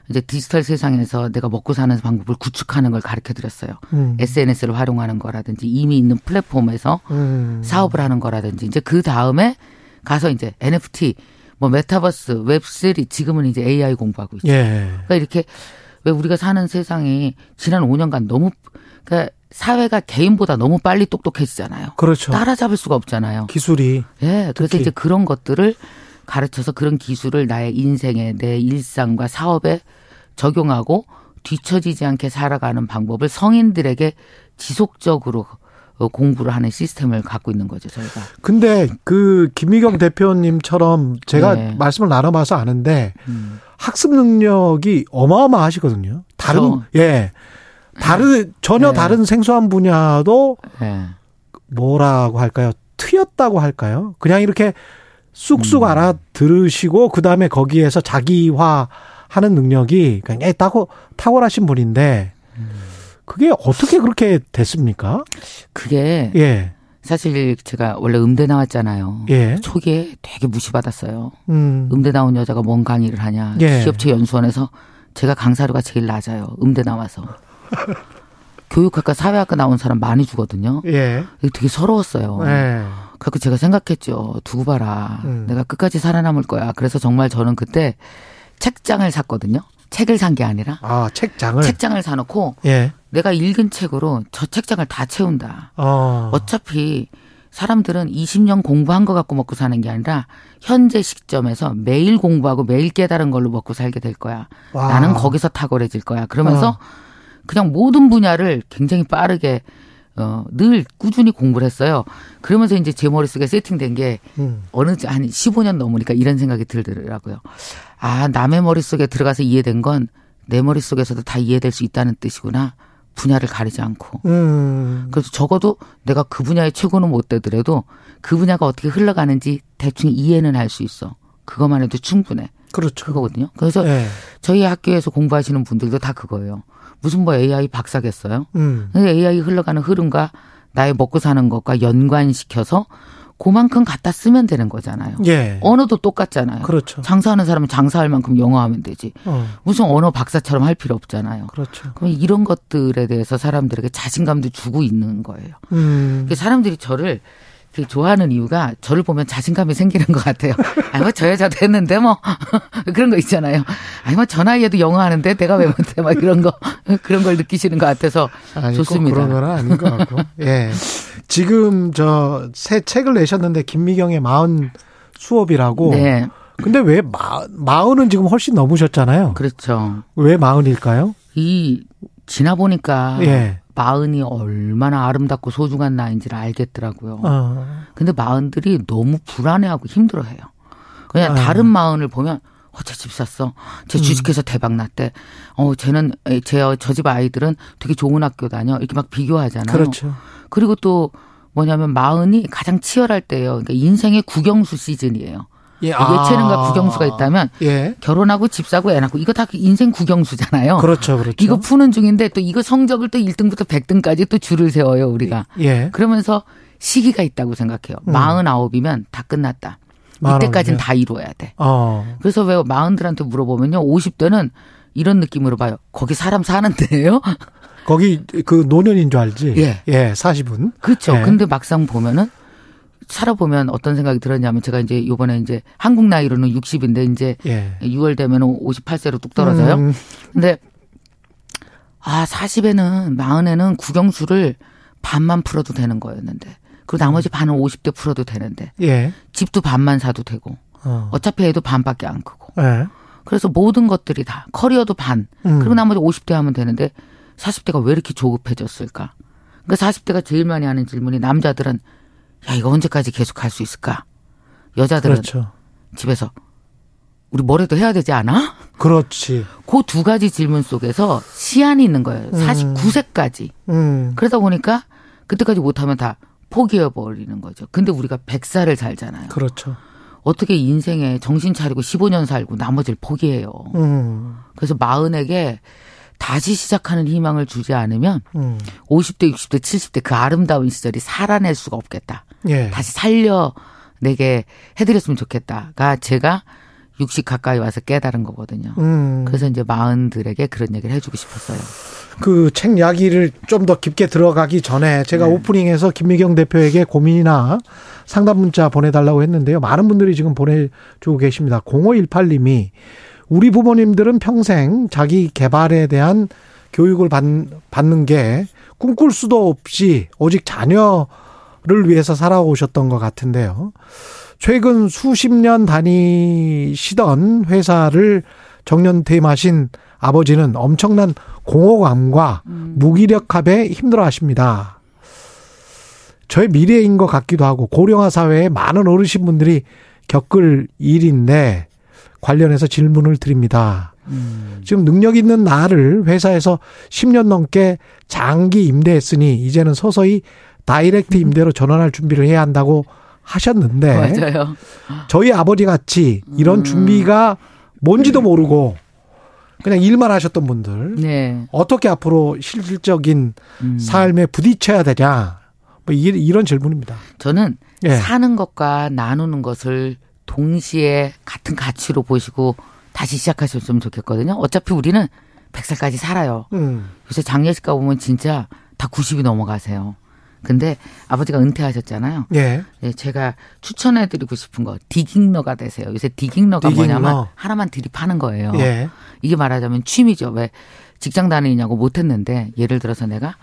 이제 디지털 세상에서 내가 먹고 사는 방법을 구축하는 걸 가르쳐 드렸어요. 음. SNS를 활용하는 거라든지 이미 있는 플랫폼에서 음. 사업을 하는 거라든지 이제 그 다음에 가서 이제 NFT 뭐 메타버스, 웹3 지금은 이제 AI 공부하고 있죠. 예. 그러니까 이렇게 왜 우리가 사는 세상이 지난 5년간 너무 그러니까 사회가 개인보다 너무 빨리 똑똑해지잖아요. 그렇죠. 따라잡을 수가 없잖아요. 기술이 예, 그래서 특히. 이제 그런 것들을 가르쳐서 그런 기술을 나의 인생에 내 일상과 사업에 적용하고 뒤처지지 않게 살아가는 방법을 성인들에게 지속적으로 어, 공부를 하는 시스템을 갖고 있는 거죠, 저희가. 근데 그 김미경 대표님처럼 제가 네. 말씀을 나눠봐서 아는데 음. 학습 능력이 어마어마하시거든요. 다른 그렇죠. 예 다른 전혀 네. 다른 생소한 분야도 예. 뭐라고 할까요? 트였다고 할까요? 그냥 이렇게 쑥쑥 음. 알아들으시고 그 다음에 거기에서 자기화하는 능력이 굉장히 타고 탁월하신 분인데 그게 어떻게 그렇게 됐습니까? 그게 예, 사실 제가 원래 음대 나왔잖아요. 예, 초기에 되게 무시받았어요. 음, 음대 나온 여자가 뭔 강의를 하냐. 예. 기업체 연수원에서 제가 강사료가 제일 낮아요. 음대 나와서. [LAUGHS] 교육학과 사회학과 나온 사람 많이 주거든요. 예, 되게 서러웠어요. 예, 그래서 제가 생각했죠. 두고 봐라. 음. 내가 끝까지 살아남을 거야. 그래서 정말 저는 그때 책장을 샀거든요. 책을 산 게 아니라 아 책장을 책장을 사놓고 예, 내가 읽은 책으로 저 책장을 다 채운다. 어, 어차피 사람들은 20년 공부한 거 갖고 먹고 사는 게 아니라 현재 시점에서 매일 공부하고 매일 깨달은 걸로 먹고 살게 될 거야. 와. 나는 거기서 탁월해질 거야. 그러면서 어. 그냥 모든 분야를 굉장히 빠르게 어, 늘 꾸준히 공부를 했어요. 그러면서 이제 제 머릿속에 세팅된 게 음, 어느 한 15년 넘으니까 이런 생각이 들더라고요. 아, 남의 머릿속에 들어가서 이해된 건 내 머릿속에서도 다 이해될 수 있다는 뜻이구나. 분야를 가리지 않고. 음, 그래서 적어도 내가 그 분야의 최고는 못 되더라도 그 분야가 어떻게 흘러가는지 대충 이해는 할 수 있어. 그것만 해도 충분해. 그렇죠. 그거거든요. 그래서 예, 저희 학교에서 공부하시는 분들도 다 그거예요. 무슨 뭐 AI 박사겠어요? 음, AI 흘러가는 흐름과 나의 먹고 사는 것과 연관시켜서 그만큼 갖다 쓰면 되는 거잖아요. 예, 언어도 똑같잖아요. 그렇죠. 장사하는 사람은 장사할 만큼 영어하면 되지. 어, 무슨 언어 박사처럼 할 필요 없잖아요. 그렇죠. 그럼 이런 것들에 대해서 사람들에게 자신감도 주고 있는 거예요. 음, 그 사람들이 저를 되게 좋아하는 이유가 저를 보면 자신감이 생기는 것 같아요. [LAUGHS] 아니 뭐저 여자도 했는데 뭐 [LAUGHS] 그런 거 있잖아요. 아니 뭐저 나이에도 영어 하는데 내가 왜 못해 막 이런 거 [LAUGHS] 그런 걸 느끼시는 것 같아서 아니, 꼭 좋습니다. 그런 건 아닌 것 같고. 예. 지금 저 새 책을 내셨는데 김미경의 마흔 수업이라고. 네, 근데 왜 마, 마흔은 지금 훨씬 넘으셨잖아요. 그렇죠. 왜 마흔일까요? 이 지나 보니까 예. 마흔이 얼마나 아름답고 소중한 나이인지를 알겠더라고요. 어. 근데 마흔들이 너무 불안해하고 힘들어해요. 그냥 아. 다른 마흔을 보면 어제 집 샀어. 쟤 주식해서 대박 났대. 어, 쟤는 제저 집 아이들은 되게 좋은 학교 다녀. 이렇게 막 비교하잖아요. 그렇죠. 그리고 또 뭐냐면 마흔이 가장 치열할 때예요. 그러니까 인생의 국영수 시즌이에요. 예, 예체능과 국영수가 있다면 예. 결혼하고 집 사고 애 낳고 이거 다 인생 국영수잖아요. 그렇죠, 그렇죠. 이거 푸는 중인데 또 이거 성적을 또 1등부터 100등까지 또 줄을 세워요, 우리가. 예. 그러면서 시기가 있다고 생각해요. 음. 49이면 다 끝났다. 이때까지는. 다 이루어야 돼. 어. 그래서 왜 마흔들한테 물어보면요. 50대는 이런 느낌으로 봐요. 거기 사람 사는데요? 거기 그 노년인 줄 알지? 예. 예, 40은. 그렇죠. 예. 근데 막상 보면은 살아보면 어떤 생각이 들었냐면 제가 이제 요번에 이제 한국 나이로는 60인데 이제 예. 6월 되면 58세로 뚝 떨어져요. 음, 근데 아 40에는 40에는 국영수를 반만 풀어도 되는 거였는데 그리고 나머지 반은 50대 풀어도 되는데 예. 집도 반만 사도 되고 어. 어차피 애도 반밖에 안 크고 예. 그래서 모든 것들이 다 커리어도 반 음. 그리고 나머지 50대 하면 되는데 40대가 왜 이렇게 조급해졌을까? 그러니까 40대가 제일 많이 하는 질문이 남자들은 야 이거 언제까지 계속 할수 있을까? 여자들은 그렇죠. 집에서 우리 뭐라도 해야 되지 않아? 그렇지. 그 두 가지 질문 속에서 시한이 있는 거예요. 49세까지. 음. 그러다 보니까 그때까지 못하면 다 포기해버리는 거죠. 근데 우리가 100살을 살잖아요. 그렇죠. 어떻게 인생에 정신 차리고 15년 살고 나머지를 포기해요. 음. 그래서 마흔에게 다시 시작하는 희망을 주지 않으면 음. 50대, 60대, 70대 그 아름다운 시절이 살아낼 수가 없겠다. 예. 다시 살려내게 해드렸으면 좋겠다가 제가 60 가까이 와서 깨달은 거거든요. 음. 그래서 이제 마흔들에게 그런 얘기를 해주고 싶었어요. 그 책 이야기를 좀 더 깊게 들어가기 전에 제가 네. 오프닝에서 김미경 대표에게 고민이나 상담 문자 보내달라고 했는데요. 많은 분들이 지금 보내주고 계십니다. 0518님이 우리 부모님들은 평생 자기 개발에 대한 교육을 받, 받는 게 꿈꿀 수도 없이 오직 자녀 를 위해서 살아오셨던 것 같은데요. 최근 수십 년 다니시던 회사를 정년퇴임하신 아버지는 엄청난 공허감과 무기력함에 힘들어 하십니다. 저의 미래인 것 같기도 하고 고령화 사회에 많은 어르신분들이 겪을 일인데 관련해서 질문을 드립니다. 지금 능력 있는 나를 회사에서 10년 넘게 장기 임대했으니 이제는 서서히 다이렉트 임대로 전환할 준비를 해야 한다고 하셨는데 맞아요. 저희 아버지 같이 이런 음. 준비가 뭔지도 모르고 그냥 일만 하셨던 분들 네. 어떻게 앞으로 실질적인 음. 삶에 부딪혀야 되냐 뭐 이- 이런 질문입니다. 저는 예. 사는 것과 나누는 것을 동시에 같은 가치로 보시고 다시 시작하셨으면 좋겠거든요. 어차피 우리는 100살까지 살아요. 음. 요새 장례식 가 보면 진짜 다 90이 넘어가세요. 근데 아버지가 은퇴하셨잖아요. 예. 예, 제가 추천해드리고 싶은 거 디깅러가 되세요. 요새 디깅러가 디깅러. 뭐냐면 하나만 드립하는 거예요. 예. 이게 말하자면 취미죠. 왜 직장 다니냐고 못했는데 예를 들어서 내가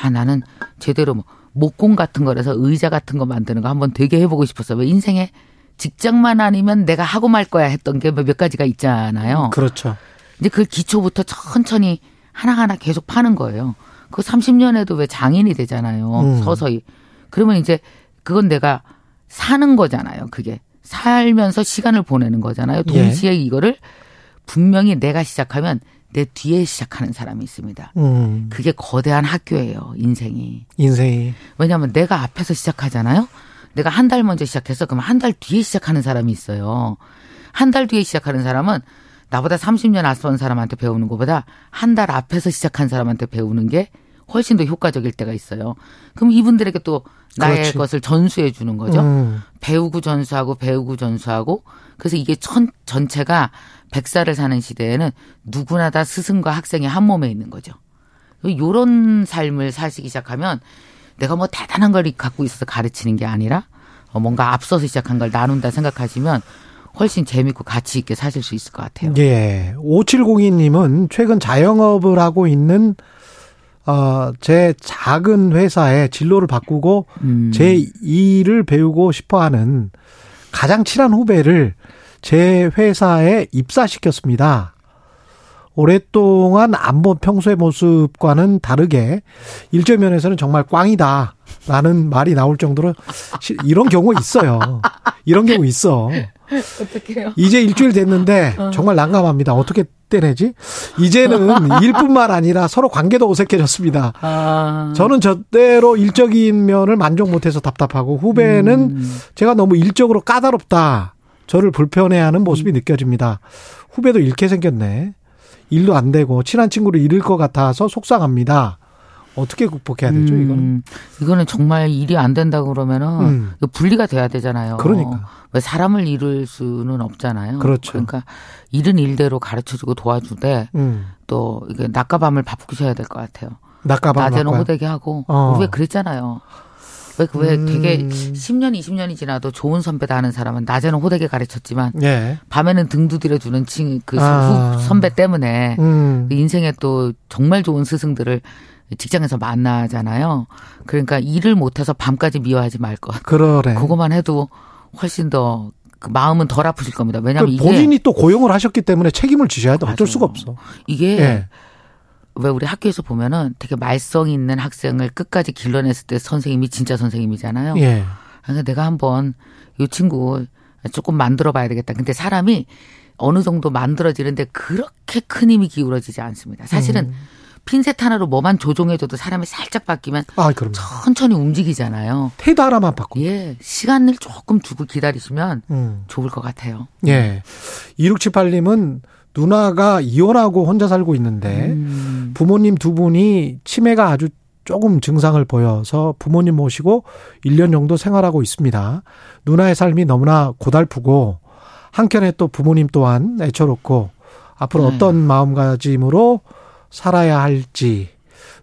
아 나는 제대로 뭐 목공 같은 거라서 의자 같은 거 만드는 거 한번 되게 해보고 싶었어. 왜 인생에 직장만 아니면 내가 하고 말 거야 했던 게 몇 가지가 있잖아요. 그렇죠. 이제 그 기초부터 천천히 하나하나 계속 파는 거예요. 그 30년에도 왜 장인이 되잖아요. 음. 서서히. 그러면 이제 그건 내가 사는 거잖아요. 그게. 살면서 시간을 보내는 거잖아요. 예. 동시에 이거를 분명히 내가 시작하면 내 뒤에 시작하는 사람이 있습니다. 음. 그게 거대한 학교예요. 인생이. 인생이 왜냐하면 내가 앞에서 시작하잖아요. 내가 한 달 먼저 시작해서 그럼 한 달 뒤에 시작하는 사람이 있어요. 한 달 뒤에 시작하는 사람은 나보다 30년 앞선 사람한테 배우는 것보다 한 달 앞에서 시작한 사람한테 배우는 게 훨씬 더 효과적일 때가 있어요. 그럼 이분들에게 또 나의 그렇지. 것을 전수해 주는 거죠. 음. 배우고 전수하고 배우고 전수하고 그래서 이게 천, 전체가 100살을 사는 시대에는 누구나 다 스승과 학생이 한 몸에 있는 거죠. 요런 삶을 사시기 시작하면 내가 뭐 대단한 걸 갖고 있어서 가르치는 게 아니라 어, 뭔가 앞서서 시작한 걸 나눈다 생각하시면 훨씬 재밌고 가치 있게 사실 수 있을 것 같아요. 예. 5702님은 최근 자영업을 하고 있는 어, 제 작은 회사의 진로를 바꾸고 음. 제 일을 배우고 싶어 하는 가장 친한 후배를 제 회사에 입사시켰습니다. 오랫동안 안 본 평소의 모습과는 다르게 일절 면에서는 정말 꽝이다. 라는 말이 나올 정도로 시- 이런 경우 있어요. 이런 경우 있어. [LAUGHS] 어떡해요? 이제 일주일 됐는데 정말 난감합니다. 어떻게 떼내지? 이제는 [LAUGHS] 일뿐만 아니라 서로 관계도 어색해졌습니다. 아. 저는 저대로 일적인 면을 만족 못해서 답답하고 후배는 음. 제가 너무 일적으로 까다롭다. 저를 불편해하는 모습이 느껴집니다. 후배도 잃게 생겼네. 일도 안 되고 친한 친구를 잃을 것 같아서 속상합니다. 어떻게 극복해야 되죠, 이거는? 음, 이거는 정말 일이 안 된다 그러면은 음. 분리가 돼야 되잖아요. 그러니까. 왜 사람을 잃을 수는 없잖아요. 그렇죠. 그러니까 일은 일대로 가르쳐 주고 도와주되 음. 또 이게 낮과 밤을 바꾸셔야 될 것 같아요. 낙가방 낮에는 낙과. 호되게 하고 어. 우리 왜 그랬잖아요. 왜 그왜 음. 되게 10년 20년이 지나도 좋은 선배다 하는 사람은 낮에는 호되게 가르쳤지만 예. 밤에는 등 두드려주는 친, 그 아. 후- 선배 때문에 음. 그 인생에 또 정말 좋은 스승들을 직장에서 만나잖아요. 그러니까 일을 못해서 밤까지 미워하지 말 것. 그러네. 그거만 해도 훨씬 더 그 마음은 덜 아프실 겁니다. 왜냐하면 이게 본인이 또 고용을 하셨기 때문에 책임을 지셔야 돼. 어쩔 맞아요. 수가 없어. 이게 예. 왜 우리 학교에서 보면은 되게 말썽 있는 학생을 끝까지 길러냈을 때 선생님이 진짜 선생님이잖아요. 예. 그러니까 내가 한번 이 친구 조금 만들어 봐야 되겠다. 근데 사람이 어느 정도 만들어지는데 그렇게 큰 힘이 기울어지지 않습니다. 사실은 음. 핀셋 하나로 뭐만 조종해줘도 사람이 살짝 바뀌면 아. 천천히 움직이잖아요. 테이드 하나만 바꿔. 예, 시간을 조금 두고 기다리시면 음. 좋을 것 같아요. 예. 2678님은 누나가 이혼하고 혼자 살고 있는데 음, 부모님 두 분이 치매가 아주 조금 증상을 보여서 부모님 모시고 1년 정도 생활하고 있습니다. 누나의 삶이 너무나 고달프고 한켠에 또 부모님 또한 애처롭고 앞으로 네. 어떤 마음가짐으로 살아야 할지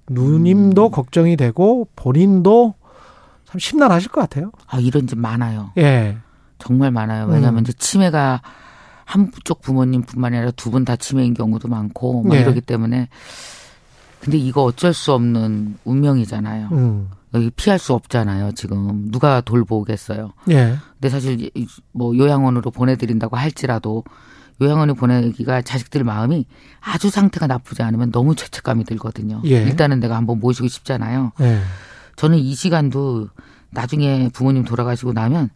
누님도 걱정이 되고 본인도 참 심란하실 것 같아요. 아 이런 집 많아요. 예. 정말 많아요. 왜냐하면 음. 이제 치매가 한쪽 부모님뿐만 아니라 두 분 다 치매인 경우도 많고 막 예. 이러기 때문에 근데 이거 어쩔 수 없는 운명이잖아요. 음. 여기 피할 수 없잖아요. 지금 누가 돌보겠어요. 예. 근데 사실 이- 뭐 요양원으로 보내드린다고 할지라도 요양원에 보내기가 자식들 마음이 아주 상태가 나쁘지 않으면 너무 죄책감이 들거든요. 예. 일단은 내가 한번 모시고 싶잖아요. 예. 저는 이 시간도 나중에 부모님 돌아가시고 나면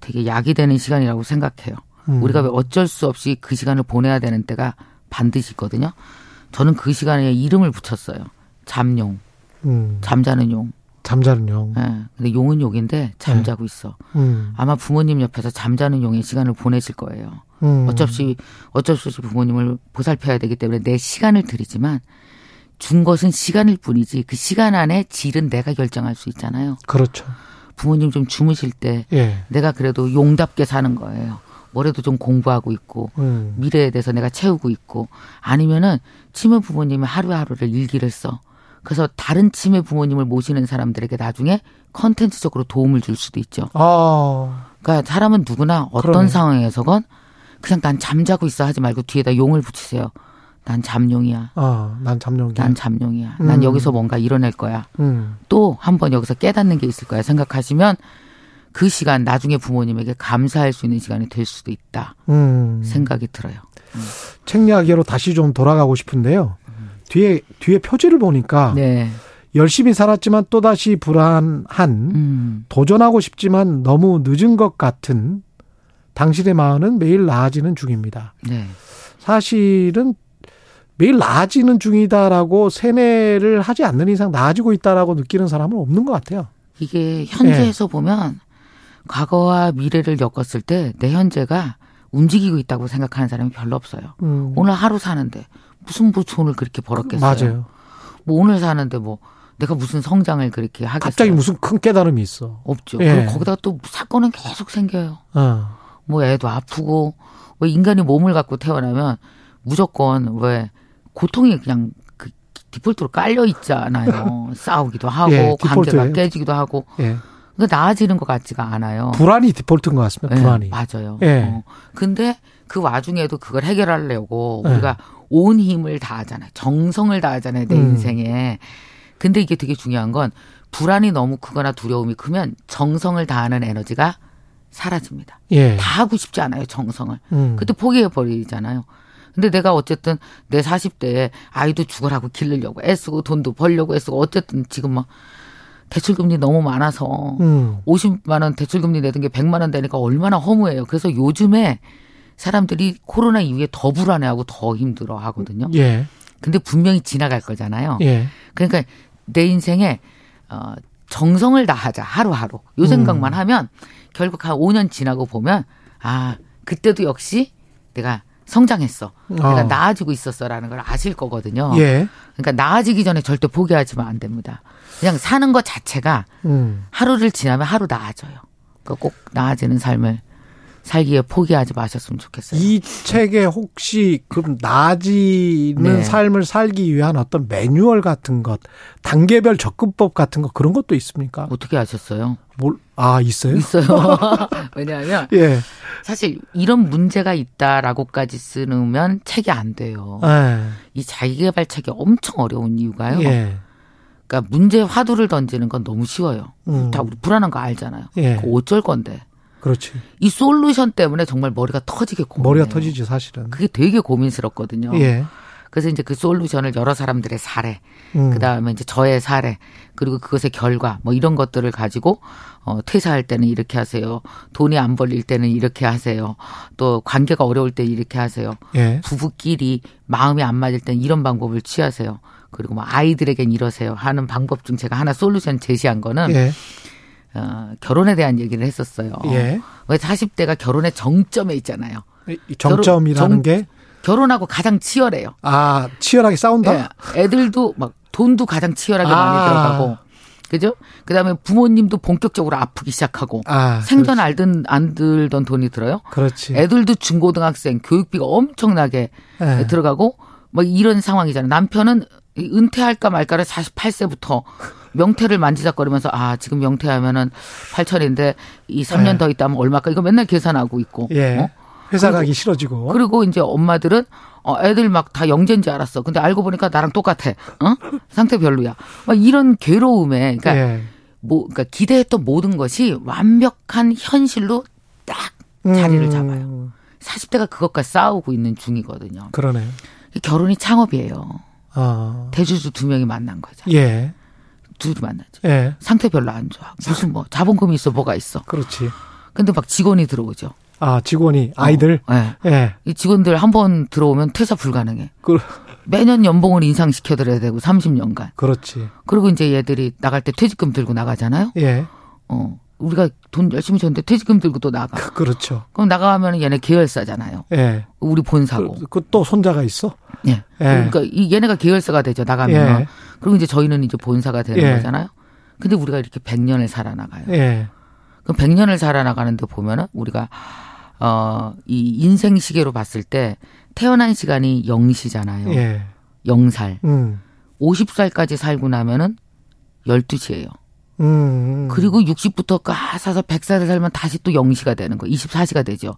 되게 약이 되는 시간이라고 생각해요. 음. 우리가 왜 어쩔 수 없이 그 시간을 보내야 되는 때가 반드시 있거든요. 저는 그 시간에 이름을 붙였어요. 잠용, 음. 잠자는 용. 잠자는 용. 예. 근데 용은 용인데 잠자고 있어. 음. 아마 부모님 옆에서 잠자는 용의 시간을 보내실 거예요. 음. 어쩔 수 없이 어쩔 수 없이 부모님을 보살펴야 되기 때문에 내 시간을 드리지만 준 것은 시간일 뿐이지 그 시간 안에 질은 내가 결정할 수 있잖아요. 그렇죠. 부모님 좀 주무실 때 예. 내가 그래도 용답게 사는 거예요. 뭐래도 좀 공부하고 있고 음. 미래에 대해서 내가 채우고 있고 아니면은 치매 부모님이 하루하루를 일기를 써. 그래서 다른 치매 부모님을 모시는 사람들에게 나중에 컨텐츠적으로 도움을 줄 수도 있죠. 아. 그러니까 사람은 누구나 어떤 그러네. 상황에서건 그냥 난 잠자고 있어 하지 말고 뒤에다 용을 붙이세요. 난 잠용이야. 아, 난 잠룡이. 난 잠용이야. 음. 난 여기서 뭔가 이뤄낼 거야. 음. 또 한 번 여기서 깨닫는 게 있을 거야. 생각하시면 그 시간 나중에 부모님에게 감사할 수 있는 시간이 될 수도 있다. 음. 생각이 들어요. 책 이야기로 다시 좀 돌아가고 싶은데요. 뒤에 뒤에 표지를 보니까 네. 열심히 살았지만 또다시 불안한 음. 도전하고 싶지만 너무 늦은 것 같은 당신의 마음은 매일 나아지는 중입니다. 네. 사실은 매일 나아지는 중이다라고 세뇌를 하지 않는 이상 나아지고 있다라고 느끼는 사람은 없는 것 같아요. 이게 네. 현재에서 보면 과거와 미래를 엮었을 때 내 현재가 움직이고 있다고 생각하는 사람이 별로 없어요. 음, 오늘 하루 사는데 무슨 뭐 돈을 그렇게 벌었겠어요? 맞아요. 뭐 오늘 사는데 뭐 내가 무슨 성장을 그렇게 하겠어요? 갑자기 무슨 큰 깨달음이 있어. 없죠. 예. 그리고 거기다가 또 사건은 계속 생겨요. 어. 뭐 애도 아프고 왜 인간이 몸을 갖고 태어나면 무조건 왜 고통이 그냥 그 디폴트로 깔려 있잖아요. [LAUGHS] 싸우기도 하고 예. 관계가 깨지기도 하고 예. 그러니까 나아지는 것 같지가 않아요. 불안이 디폴트인 것 같습니다. 예, 불안이. 맞아요. 예. 어. 근데 그 와중에도 그걸 해결하려고 예. 우리가 온 힘을 다하잖아요. 정성을 다하잖아요. 내 음. 인생에. 근데 이게 되게 중요한 건 불안이 너무 크거나 두려움이 크면 정성을 다하는 에너지가 사라집니다. 예. 다 하고 싶지 않아요. 정성을. 음. 그때 포기해 버리잖아요. 근데 내가 어쨌든 내 40대에 아이도 죽으라고 기르려고 애쓰고 돈도 벌려고 애쓰고 어쨌든 지금 막 대출금리 너무 많아서 음. 50만 원 대출금리 내던 게 100만 원 되니까 얼마나 허무해요. 그래서 요즘에 사람들이 코로나 이후에 더 불안해하고 더 힘들어 하거든요. 예. 근데 분명히 지나갈 거잖아요. 예. 그러니까 내 인생에 어 정성을 다하자 하루하루 요 생각만 음. 하면 결국 한 5년 지나고 보면 아 그때도 역시 내가 성장했어 내가 어. 나아지고 있었어라는 걸 아실 거거든요. 예. 그러니까 나아지기 전에 절대 포기하지면 안 됩니다. 그냥 사는 것 자체가 음. 하루를 지나면 하루 나아져요. 그러니까 꼭 나아지는 삶을 살기에 포기하지 마셨으면 좋겠어요. 이 책에 혹시 그럼 나아지는 네. 삶을 살기 위한 어떤 매뉴얼 같은 것, 단계별 접근법 같은 것 그런 것도 있습니까? 어떻게 아셨어요? 뭘, 아, 있어요? 있어요. [LAUGHS] [LAUGHS] 왜냐하면 예. 사실 이런 문제가 있다라고까지 쓰면 책이 안 돼요. 예. 이 자기개발 책이 엄청 어려운 이유가요. 예. 그러니까 문제 화두를 던지는 건 너무 쉬워요. 음. 다 우리 불안한 거 알잖아요. 예. 그거 어쩔 건데. 그렇지. 이 솔루션 때문에 정말 머리가 터지게 고민. 머리가 터지지, 사실은. 그게 되게 고민스럽거든요. 예. 그래서 이제 그 솔루션을 여러 사람들의 사례, 음. 그 다음에 이제 저의 사례, 그리고 그것의 결과 뭐 이런 것들을 가지고 어 퇴사할 때는 이렇게 하세요. 돈이 안 벌릴 때는 이렇게 하세요. 또 관계가 어려울 때 이렇게 하세요. 예. 부부끼리 마음이 안 맞을 땐 이런 방법을 취하세요. 그리고 뭐 아이들에겐 이러세요 하는 방법 중 제가 하나 솔루션 제시한 거는 예. 어, 결혼에 대한 얘기를 했었어요. 예. 왜 40대가 결혼의 정점에 있잖아요. 이 정점이라는 정- 게, 결혼하고 가장 치열해요. 아, 치열하게 싸운다? 예, 애들도 막 돈도 가장 치열하게 아. 많이 들어가고 그죠? 그다음에 부모님도 본격적으로 아프기 시작하고 아. 생전 알든 안 들던 돈이 들어요. 그렇지. 애들도 중고등학생 교육비가 엄청나게 예. 들어가고 뭐 이런 상황이잖아요. 남편은 은퇴할까 말까를 48세부터 명태를 만지작거리면서 아 지금 명태하면은 8천인데 이 3년 예. 더 있다면 얼마까 이거 맨날 계산하고 있고 예. 어? 회사 그리고- 가기 싫어지고. 그리고 이제 엄마들은 어, 애들 막 다 영재인지 알았어. 근데 알고 보니까 나랑 똑같아. 어? 상태 별로야. 막 이런 괴로움에, 그러니까 예. 뭐, 그러니까 기대했던 모든 것이 완벽한 현실로 딱 자리를 음, 잡아요. 40대가 그것과 싸우고 있는 중이거든요. 그러네요. 결혼이 창업이에요. 아. 대주주 두 명이 만난 거죠. 예. 둘이 만나죠. 예. 상태 별로 안 좋아. 무슨 뭐 자본금이 있어 뭐가 있어. 그렇지. 근데 막 직원이 들어오죠. 아, 직원이, 아이들. 어, 예. 예. 이 직원들 한 번 들어오면 퇴사 불가능해. 그, 매년 연봉을 인상시켜드려야 되고 30년간. 그렇지. 그리고 이제 얘들이 나갈 때 퇴직금 들고 나가잖아요. 예. 어. 우리가 돈 열심히 줬는데 퇴직금 들고 또 나가. 그렇죠. 그럼 나가면 얘네 계열사잖아요. 예. 우리 본사고. 그 또 손자가 있어? 예. 예. 그러니까 이 얘네가 계열사가 되죠. 나가면. 예. 그리고 이제 저희는 이제 본사가 되는 예. 거잖아요. 근데 우리가 이렇게 100년을 살아나가요. 예. 그럼 100년을 살아나가는데 보면은 우리가 어, 이 인생 시계로 봤을 때 태어난 시간이 0시잖아요. 예. 0살. 음. 50살까지 살고 나면은 12시예요. 음. 그리고 60부터 까사서 100살을 살면 다시 또 0시가 되는 거. 24시가 되죠.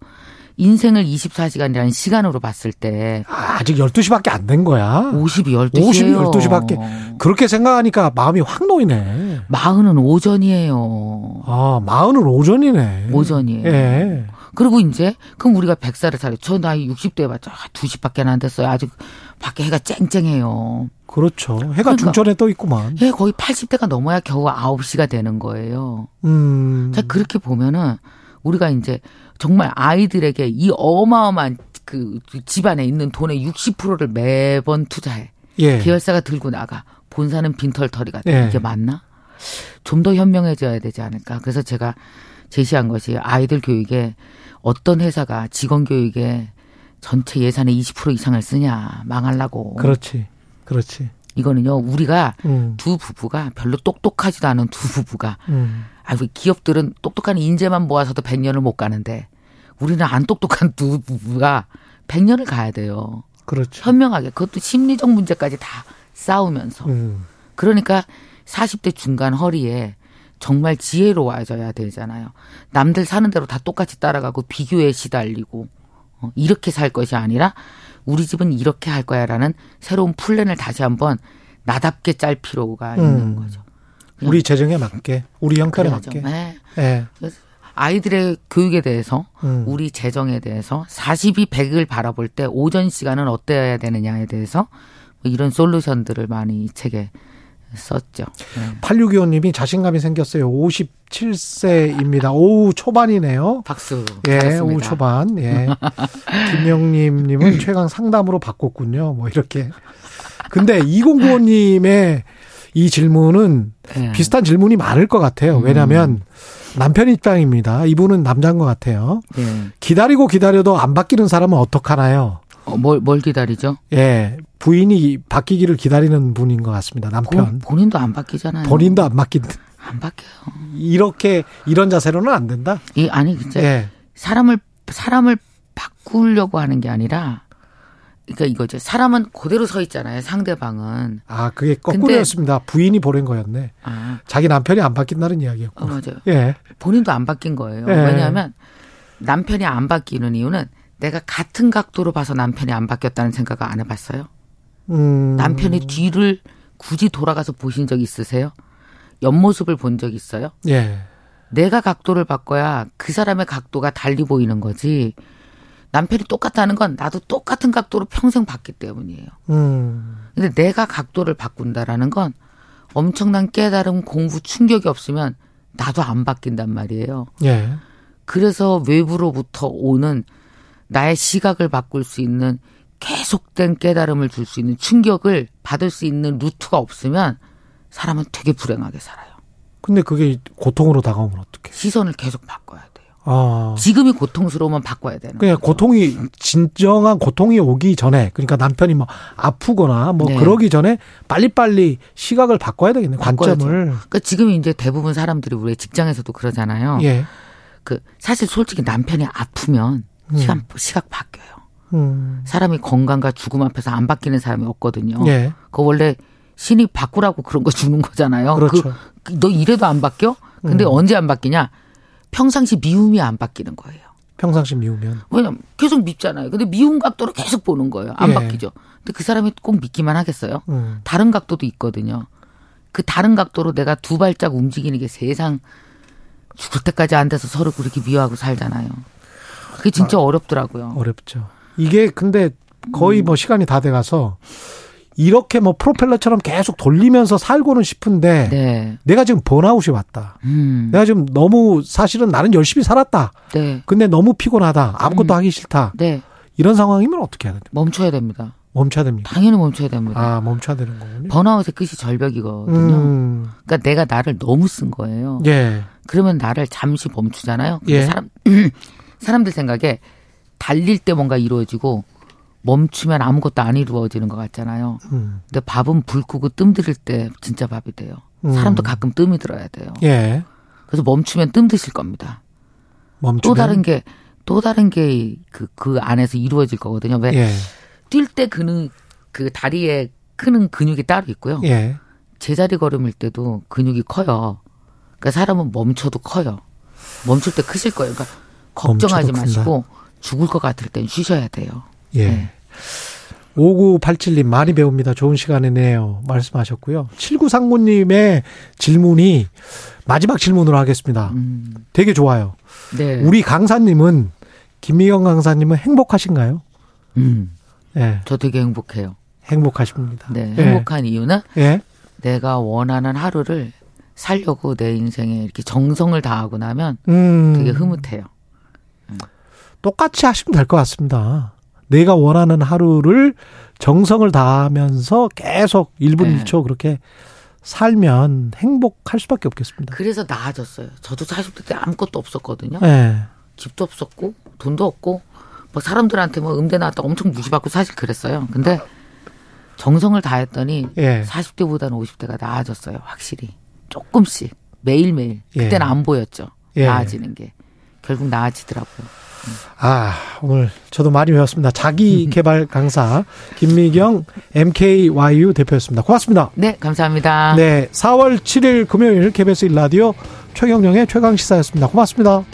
인생을 24시간이라는 시간으로 봤을 때 아, 아직 12시밖에 안 된 거야. 50이 12시예요. 50이 12시밖에. 그렇게 생각하니까 마음이 확 놓이네. 마흔은 오전이에요. 아, 마흔은 오전이네. 오전이에요. 예. 그리고 이제 그럼 우리가 100살을 살아요. 저 나이 60대에 봤자 2시밖에 안 됐어요. 아직 밖에 해가 쨍쨍해요. 그렇죠. 해가 그러니까. 중천에 떠 있구만. 예, 거의 80대가 넘어야 겨우 9시가 되는 거예요. 음. 자, 그렇게 보면은 우리가 이제 정말 아이들에게 이 어마어마한 그 집안에 있는 돈의 60%를 매번 투자해. 예. 계열사가 들고 나가. 본사는 빈털터리가 돼. 예. 이게 맞나? 좀 더 현명해져야 되지 않을까. 그래서 제가 제시한 것이 아이들 교육에 어떤 회사가 직원 교육에 전체 예산의 20% 이상을 쓰냐. 망하려고. 그렇지. 그렇지. 이거는요, 우리가 음. 두 부부가 별로 똑똑하지도 않은 두 부부가 음. 아, 그 기업들은 똑똑한 인재만 모아서도 100년을 못 가는데 우리는 안 똑똑한 두 부부가 100년을 가야 돼요. 그렇죠. 현명하게 그것도 심리적 문제까지 다 싸우면서 음. 그러니까 40대 중간 허리에 정말 지혜로워져야 되잖아요. 남들 사는 대로 다 똑같이 따라가고 비교에 시달리고 어, 이렇게 살 것이 아니라 우리 집은 이렇게 할 거야라는 새로운 플랜을 다시 한번 나답게 짤 필요가 있는 음. 거죠. 그냥 우리 재정에 맞게, 우리 형편에. 맞게. 네. 예. 아이들의 교육에 대해서 음. 우리 재정에 대해서 40이 100을 바라볼 때 오전 시간은 어때야 되느냐에 대해서 뭐 이런 솔루션들을 많이 이 책에 썼죠. 네. 8625님이 자신감이 생겼어요. 57세입니다. 오후 초반이네요. 박수. 예, 잘했습니다. 오후 초반. 예. [LAUGHS] 김영님님은 최강 상담으로 바꿨군요. 뭐 이렇게. 근데 2095님의 이 질문은 예. 비슷한 질문이 많을 것 같아요. 왜냐하면 남편 입장입니다. 이분은 남자인 것 같아요. 예. 기다리고 기다려도 안 바뀌는 사람은 어떡하나요? 어, 뭘, 뭘 기다리죠? 예, 부인이 바뀌기를 기다리는 분인 것 같습니다. 남편. 본- 본인도 안 바뀌잖아요. 본인도 안 바뀐. 안 바뀌어요. 이렇게 이런 자세로는 안 된다. 이 아니 진짜 예, 사람을 사람을 바꾸려고 하는 게 아니라 그러니까 이거죠. 사람은 그대로 서 있잖아요. 상대방은. 아 그게 거꾸로였습니다. 부인이 보낸 거였네. 아, 자기 남편이 안 바뀐다는 이야기였고. 어, 맞아요. 예, 본인도 안 바뀐 거예요. 예. 왜냐하면 남편이 안 바뀌는 이유는 내가 같은 각도로 봐서 남편이 안 바뀌었다는 생각을 안 해봤어요. 음, 남편의 뒤를 굳이 돌아가서 보신 적 있으세요? 옆모습을 본 적 있어요? 예, 내가 각도를 바꿔야 그 사람의 각도가 달리 보이는 거지. 남편이 똑같다는 건 나도 똑같은 각도로 평생 봤기 때문이에요. 음, 근데 내가 각도를 바꾼다라는 건 엄청난 깨달음, 공부, 충격이 없으면 나도 안 바뀐단 말이에요. 예, 그래서 외부로부터 오는 나의 시각을 바꿀 수 있는 계속된 깨달음을 줄 수 있는 충격을 받을 수 있는 루트가 없으면 사람은 되게 불행하게 살아요. 근데 그게 고통으로 다가오면 어떡해? 시선을 계속 바꿔야 돼요. 아, 지금이 고통스러우면 바꿔야 되는 그냥 거죠. 고통이 진정한 고통이 오기 전에 그러니까 남편이 뭐 아프거나 뭐 네. 그러기 전에 빨리빨리 시각을 바꿔야 되겠네. 관점을 그러니까 지금 이제 대부분 사람들이 우리 직장에서도 그러잖아요. 예 그 사실 솔직히 남편이 아프면 시간 시각 바뀌어요. 음. 사람이 건강과 죽음 앞에서 안 바뀌는 사람이 없거든요. 예 그 원래 신이 바꾸라고 그런 거 주는 거잖아요. 그렇죠. 그, 그, 너 이래도 안 바뀌어? 근데 음. 언제 안 바뀌냐? 평상시 미움이 안 바뀌는 거예요. 평상시 미우면 왜냐면 계속 밉잖아요. 근데 미운 각도로 계속 보는 거예요. 안 예. 바뀌죠. 근데 그 사람이 꼭 믿기만 하겠어요? 음. 다른 각도도 있거든요. 그 다른 각도로 내가 두 발짝 움직이는 게 세상 죽을 때까지 안 돼서 서로 그렇게 미워하고 살잖아요. 그게 진짜 어렵더라고요. 어렵죠. 이게 근데 음. 거의 뭐 시간이 다 돼가서 이렇게 뭐 프로펠러처럼 계속 돌리면서 살고는 싶은데 네. 내가 지금 번아웃이 왔다. 음. 내가 지금 너무 사실은 나는 열심히 살았다. 네. 근데 너무 피곤하다. 아무것도 음. 하기 싫다. 네. 이런 상황이면 어떻게 해야 됩니까? 멈춰야 됩니다. 멈춰야 됩니까? 당연히 멈춰야 됩니다. 아, 멈춰야 되는 거군요. 번아웃의 끝이 절벽이거든요. 음, 그러니까 내가 나를 너무 쓴 거예요. 예, 그러면 나를 잠시 멈추잖아요. 근데 예. 사람 [CLEARS THROAT] 사람들 생각에 달릴 때 뭔가 이루어지고 멈추면 아무것도 안 이루어지는 것 같잖아요. 음, 근데 밥은 불 끄고 뜸 들일 때 진짜 밥이 돼요. 음. 사람도 가끔 뜸이 들어야 돼요. 예. 그래서 멈추면 뜸 드실 겁니다. 멈추면 또 다른 게 또 다른 게 그 그 안에서 이루어질 거거든요. 왜 예, 뛸때 근육 그 다리에 크는 근육이 따로 있고요. 예, 제자리 걸음일 때도 근육이 커요. 그러니까 사람은 멈춰도 커요. 멈출 때 크실 거예요. 그러니까 걱정하지 마시고 죽을 것 같을 땐 쉬셔야 돼요. 예. 네. 5987님 많이 배웁니다. 좋은 시간이네요. 말씀하셨고요. 7939님의 질문이 마지막 질문으로 하겠습니다. 음, 되게 좋아요. 네. 우리 강사님은 김미경 강사님은 행복하신가요? 음, 예, 저 되게 행복해요. 행복하십니다. 네, 예. 행복한 이유는 예, 내가 원하는 하루를 살려고 내 인생에 이렇게 정성을 다하고 나면 음, 되게 흐뭇해요. 똑같이 하시면 될 것 같습니다. 내가 원하는 하루를 정성을 다하면서 계속 1분 네. 1초 그렇게 살면 행복할 수밖에 없겠습니다. 그래서 나아졌어요. 저도 40대 때 아무것도 없었거든요. 예. 집도 없었고 돈도 없고 뭐 사람들한테 뭐 음대 나왔다 고 엄청 무시받고 사실 그랬어요. 근데 정성을 다했더니 예. 40대보다는 50대가 나아졌어요. 확실히 조금씩 매일매일 예. 그때는 안 보였죠. 예. 나아지는 게 결국 나아지더라고요. 아, 오늘 저도 많이 배웠습니다. 자기 [LAUGHS] 개발 강사 김미경 MKYU 대표였습니다. 고맙습니다. 네, 감사합니다. 네, 4월 7일 금요일 KBS 1라디오 최경령의 최강 시사였습니다. 고맙습니다.